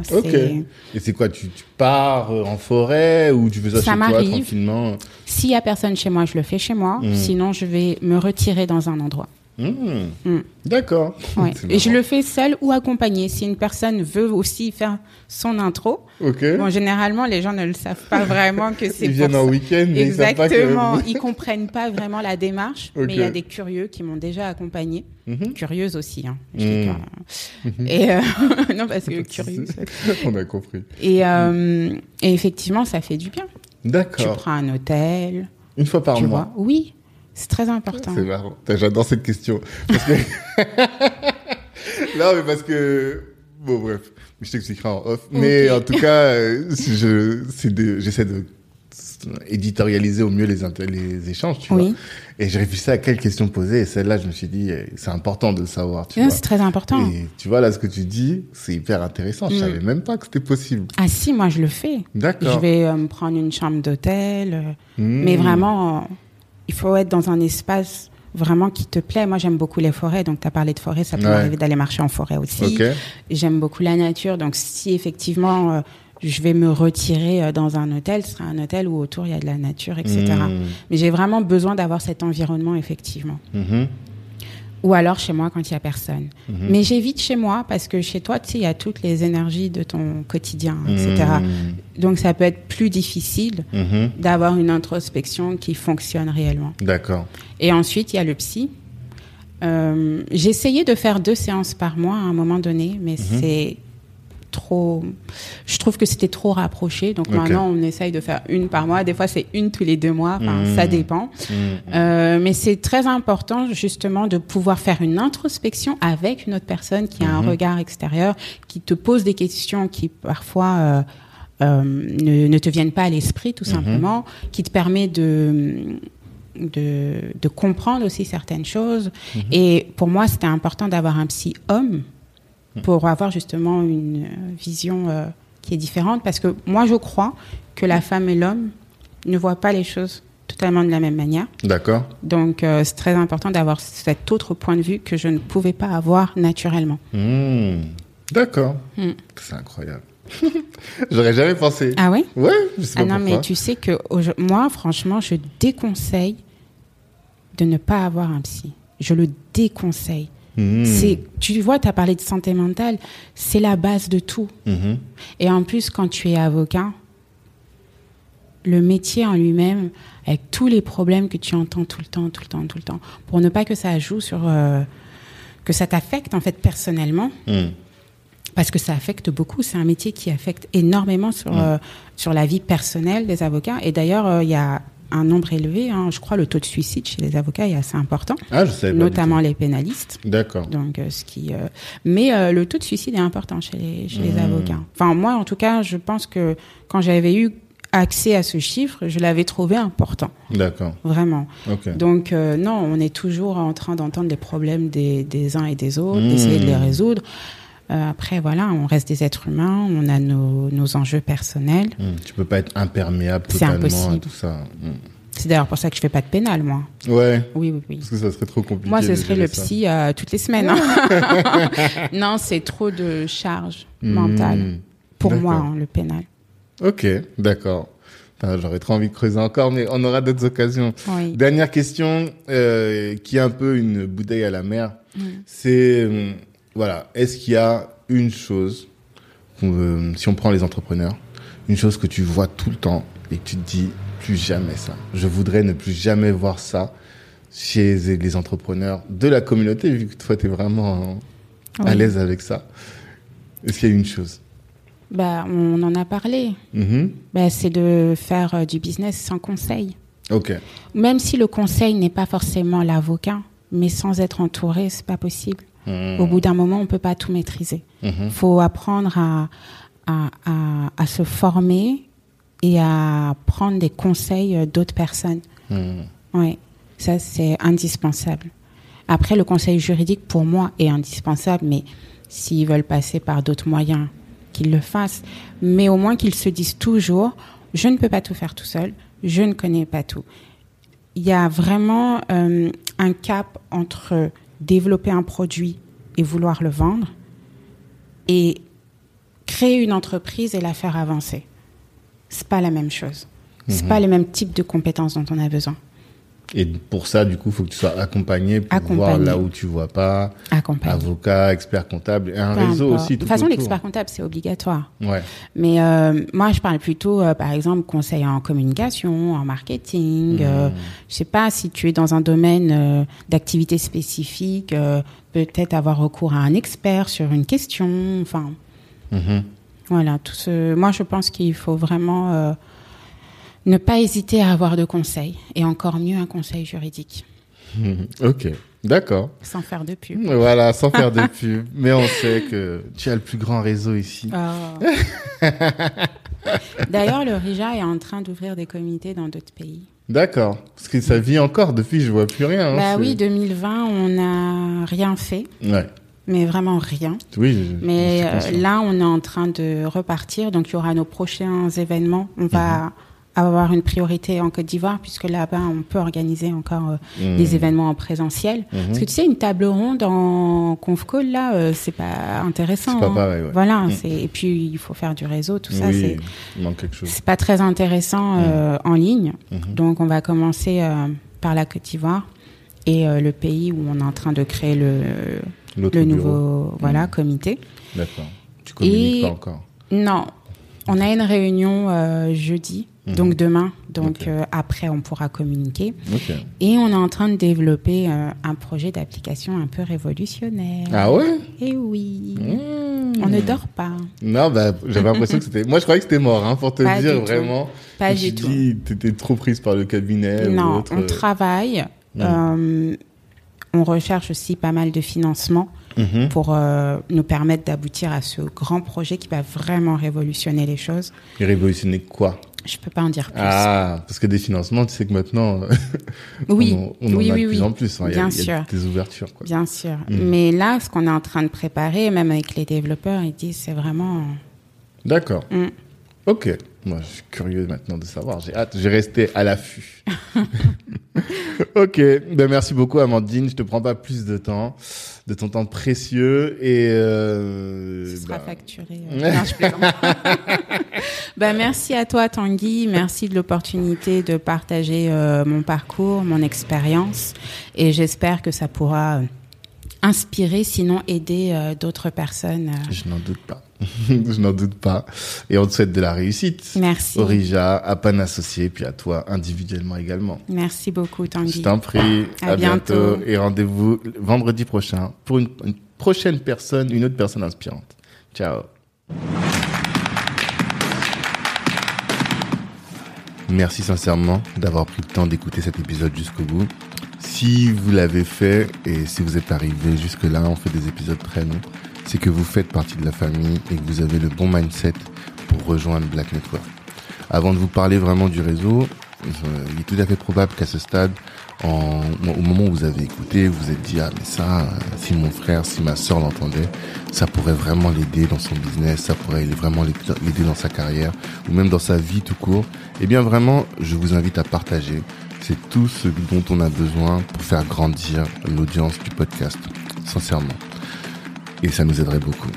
Et c'est quoi tu, tu pars en forêt ou tu fais ça, Ça chez toi m'arrive. tranquillement? S'il y a personne chez moi, je le fais chez moi. Mhm. Sinon, je vais me retirer dans un endroit. Mhm. Mm. D'accord. Ouais. Et je le fais seul ou accompagné. Si une personne veut aussi faire son intro, bon, généralement, les gens ne le savent pas vraiment que c'est Ils viennent en week-end, mais ils savent pas que- Exactement. Ils comprennent pas vraiment la démarche, mais il y a des curieux qui m'ont déjà accompagné. Mhm. Curieuse aussi, hein. Dis pas- Et euh, non, parce que curieux. c'est- On a compris. Et, euh, et effectivement, ça fait du bien. Tu D'accord. prends un hôtel, Une fois par tu mois. vois. Oui, c'est très important. C'est marrant. J'adore cette question. Parce que... non, mais parce que... Bon, bref. Je t'expliquerai en off. Mais en tout cas, euh, je, j'essaie de éditorialiser au mieux les, échanges, tu vois. Et j'ai réfléchi à quelle question poser. Et celle-là, je me suis dit, eh, c'est important de le savoir, tu c'est très important. Et tu vois, là, ce que tu dis, c'est hyper intéressant. Je Mm. savais même pas que c'était possible. Ah si, moi je le fais. D'accord. Je vais euh, me prendre une chambre d'hôtel. euh, Mm. Mais vraiment, euh, il faut être dans un espace vraiment qui te plaît. Moi, j'aime beaucoup les forêts. Donc, tu as parlé de forêt, ça peut Ouais. m'arriver d'aller marcher en forêt aussi. J'aime beaucoup la nature. Donc, si effectivement, euh, je vais me retirer euh, dans un hôtel, ce sera un hôtel où autour, il y a de la nature, etc. Mm. Mais j'ai vraiment besoin d'avoir cet environnement, effectivement. Mhm. Ou alors chez moi quand il y a personne. Mhm. Mais j'évite chez moi parce que chez toi, tu sais, il y a toutes les énergies de ton quotidien, etc. Mm. Donc, ça peut être plus difficile Mhm. d'avoir une introspection qui fonctionne réellement. D'accord. Et ensuite, il y a le psy. Euh, essayé de faire deux séances par mois à un moment donné, mais Mhm. c'est trop. Je trouve que c'était trop rapproché. Donc maintenant, on essaye de faire une par mois. Des fois, c'est une tous les deux mois. Enfin, Mhm. ça dépend. Mm. Euh, mais c'est très important justement de pouvoir faire une introspection avec une autre personne qui a un Mhm. regard extérieur, qui te pose des questions qui parfois euh, euh, ne, ne te viennent pas à l'esprit tout simplement, qui te permet de de, de comprendre aussi certaines choses. Et pour moi, c'était important d'avoir un psy homme pour avoir justement une euh, vision euh, qui est différente, parce que moi, je crois que la femme et l'homme ne voient pas les choses totalement de la même manière. D'accord. Donc, euh, c'est très important d'avoir cet autre point de vue que je ne pouvais pas avoir naturellement. Hmm. D'accord. Hmm. C'est incroyable. J'aurais jamais pensé. Ah oui Ouais, je sais pas Ah non, pourquoi. mais tu sais que moi, franchement, je déconseille de ne pas avoir un psy. Je le déconseille. Hmm. C'est, tu vois, tu as parlé de santé mentale, c'est la base de tout. Mhm. Et en plus, quand tu es avocat, le métier en lui-même, avec tous les problèmes que tu entends tout le temps, tout le temps, tout le temps, pour ne pas que ça joue sur, euh, que ça t'affecte en fait personnellement, Hmm. parce que ça affecte beaucoup. C'est un métier qui affecte énormément sur euh, sur la vie personnelle des avocats. Et d'ailleurs, euh, il y a un nombre élevé. hein, je crois le taux de suicide chez les avocats est assez important, Ah, je du notamment les pénalistes. D'accord. Donc, euh, ce qui, euh, mais euh, le taux de suicide est important chez les, chez les Mmh. avocats. Enfin, moi, en tout cas, je pense que quand j'avais eu accès à ce chiffre, je l'avais trouvé important, D'accord. vraiment. Ok. Donc, non, on est toujours en train d'entendre les problèmes des, des uns et des autres, Mmh. d'essayer de les résoudre. Euh, après, voilà, on reste des êtres humains, on a nos, nos enjeux personnels. Hmm. Tu peux pas être imperméable C'est totalement à impossible. tout ça. Hmm. C'est d'ailleurs pour ça que je fais pas de pénal, moi. Ouais. Oui, oui, oui. Parce que ça serait trop compliqué. Moi, ce serait le ça. psy euh, toutes les semaines. hein. non, c'est trop de charge mentale. Hmm. Pour moi, hein, le pénal. Ok, d'accord. J'aurais trop envie de creuser encore, mais on aura d'autres occasions. Oui. Dernière question, euh, qui est un peu une bouteille à la mer, Mm. c'est voilà, est-ce qu'il y a une chose, euh, si on prend les entrepreneurs, une chose que tu vois tout le temps et que tu te dis plus jamais ça. Je voudrais ne plus jamais voir ça chez les entrepreneurs de la communauté, vu que toi tu es vraiment euh, à l'aise avec ça. Est-ce qu'il y a une chose? Bah, on en a parlé. Bah, c'est de faire euh, du business sans conseil. Ok. Même si le conseil n'est pas forcément l'avocat, mais sans être entouré, c'est pas possible. Mhm. Au bout d'un moment, on peut pas tout maîtriser. Mhm. faut apprendre à, à, à, à se former et à prendre des conseils d'autres personnes. Mhm. Oui, ça c'est indispensable. Après, le conseil juridique pour moi est indispensable, mais s'ils veulent passer par d'autres moyens, qu'ils le fassent. Mais au moins qu'ils se disent toujours, je ne peux pas tout faire tout seul, je ne connais pas tout. Il y a vraiment euh, un cap entre développer un produit et vouloir le vendre et créer une entreprise et la faire avancer. C'est pas la même chose. C'est Mhm. pas le même type de compétences dont on a besoin. Et pour ça, du coup, il faut que tu sois accompagné pour voir Accompagné. là où tu vois pas. Accompagner. Avocat, expert comptable, et un Peu réseau importe. aussi. De Tout toute façon, l'expert comptable, c'est obligatoire. Ouais. Mais euh, moi, je parle plutôt, euh, par exemple, conseil en communication, en marketing. euh, je sais pas si tu es dans un domaine euh, d'activité spécifique, peut-être avoir recours à un expert sur une question. Enfin, Mhm. voilà. Tout ce... Moi, je pense qu'il faut vraiment ne pas hésiter à avoir de conseils, et encore mieux un conseil juridique, Mhm. Ok, d'accord. sans faire de pub. Voilà, sans faire de pub. Mais on sait que tu as le plus grand réseau ici. Oh. D'ailleurs, le RIJA est en train d'ouvrir des comités dans d'autres pays. D'accord. Parce que ça vit encore. Depuis, je vois plus rien. hein, bah oui, 2020, on n'a rien fait, Ouais. mais vraiment rien. Oui. je- Mais euh, là, on est en train de repartir, donc il y aura nos prochains événements. On Mhm. va avoir une priorité en Côte d'Ivoire, puisque là-bas, on peut organiser encore euh, des événements en présentiel. Parce que tu sais, une table ronde en conf là, euh, c'est pas intéressant. C'est pas hein. pareil, ouais. Voilà, c'est et puis il faut faire du réseau, tout ça. c'est il manque quelque chose. c'est pas très intéressant euh, en ligne. Mhm. Donc, on va commencer euh, par la Côte d'Ivoire et le pays où on est en train de créer le, le bureau. nouveau voilà, comité. D'accord. Tu communiques Et- pas encore. Non, on a une réunion jeudi, Mhm. donc demain. Donc, euh, après, on pourra communiquer. Et on est en train de développer euh, un projet d'application un peu révolutionnaire. Ah ouais? Et oui, Mmh. on ne dort pas. Non, bah, j'avais l'impression que c'était. Moi, je croyais que c'était mort, hein, pour te Pas dire vraiment. Pas du tout. dit, t'étais trop prise par le cabinet ou Non, autre. on travaille. Mm. Euh, on recherche aussi pas mal de financement Mhm. pour euh, nous permettre d'aboutir à ce grand projet qui va vraiment révolutionner les choses. Et révolutionner quoi? Je peux pas en dire plus. Ah, parce que des financements, tu sais que maintenant, oui, on, en- on en a oui, de plus en plus. hein. Il y a- Bien il y a sûr. des ouvertures. Quoi. Bien sûr. Mm. Mais là, ce qu'on est en train de préparer, même avec les développeurs, ils disent c'est vraiment. D'accord. Mm. Ok. Moi, je suis curieux maintenant de savoir. J'ai hâte. J'ai resté à l'affût. ok. Ben, merci beaucoup, Amandine. Je te prends pas plus de temps, de ton temps précieux et. Euh, Ce sera ben... facturé. non, je ben, merci à toi, Tanguy. Merci de l'opportunité de partager euh, mon parcours, mon expérience, et j'espère que ça pourra inspirer, sinon aider euh, d'autres personnes. Euh. Je n'en doute pas. je n'en doute pas. Et on te souhaite de la réussite. Merci. Orija, à Pan Associé, puis à toi individuellement également. Merci beaucoup, Tanguy. Je t'en prie. À, bientôt. Et rendez-vous vendredi prochain pour une, une prochaine personne, une autre personne inspirante. Ciao. Merci sincèrement d'avoir pris le temps d'écouter cet épisode jusqu'au bout. Si vous l'avez fait et si vous êtes arrivé jusque-là, on fait des épisodes très longs, c'est que vous faites partie de la famille et que vous avez le bon mindset pour rejoindre Black Network. Avant de vous parler vraiment du réseau, il est tout à fait probable qu'à ce stade, au moment où vous avez écouté, vous vous êtes dit ah mais ça, si mon frère, si ma soeur l'entendait, ça pourrait vraiment l'aider dans son business, ça pourrait vraiment l'aider dans sa carrière ou même dans sa vie tout court. Eh bien vraiment, je vous invite à partager c'est tout ce dont on a besoin pour faire grandir l'audience du podcast, sincèrement. Et ça nous aiderait beaucoup.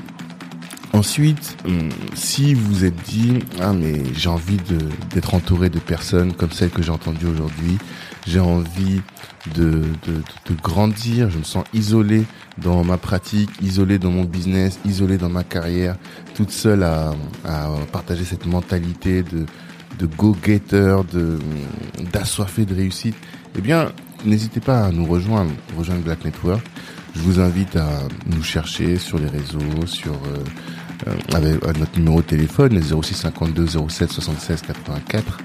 Ensuite, hum, si vous êtes dit, ah mais j'ai envie d'être entouré de personnes comme celles que j'ai entendues aujourd'hui, j'ai envie de, de, grandir, je me sens isolé dans ma pratique, isolé dans mon business, isolé dans ma carrière, toute seule à, à partager cette mentalité de, de go-getter, de d'assoiffé de réussite, eh bien, n'hésitez pas à nous rejoindre, rejoindre Black Network. Je vous invite à nous chercher sur les réseaux, sur euh, euh, notre numéro de téléphone 06 52 07 76 84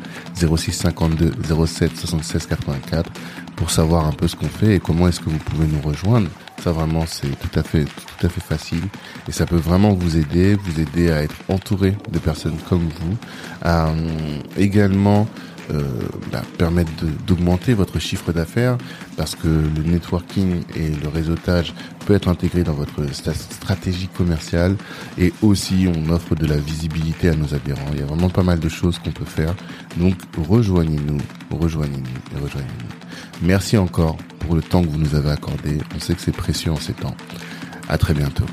06 52 07 76 84 pour savoir un peu ce qu'on fait et comment est-ce que vous pouvez nous rejoindre. Ça vraiment c'est tout à fait tout à fait facile. Et ça peut vraiment vous aider, vous aider à être entouré de personnes comme vous, euh, également euh, bah, permettre d'augmenter votre chiffre d'affaires parce que le networking et le réseautage peut être intégré dans votre stratégie commerciale et aussi on offre de la visibilité à nos adhérents. Il y a vraiment pas mal de choses qu'on peut faire. Donc rejoignez-nous, rejoignez-nous et rejoignez-nous. Merci encore pour le temps que vous nous avez accordé. On sait que c'est précieux en ces temps. À très bientôt.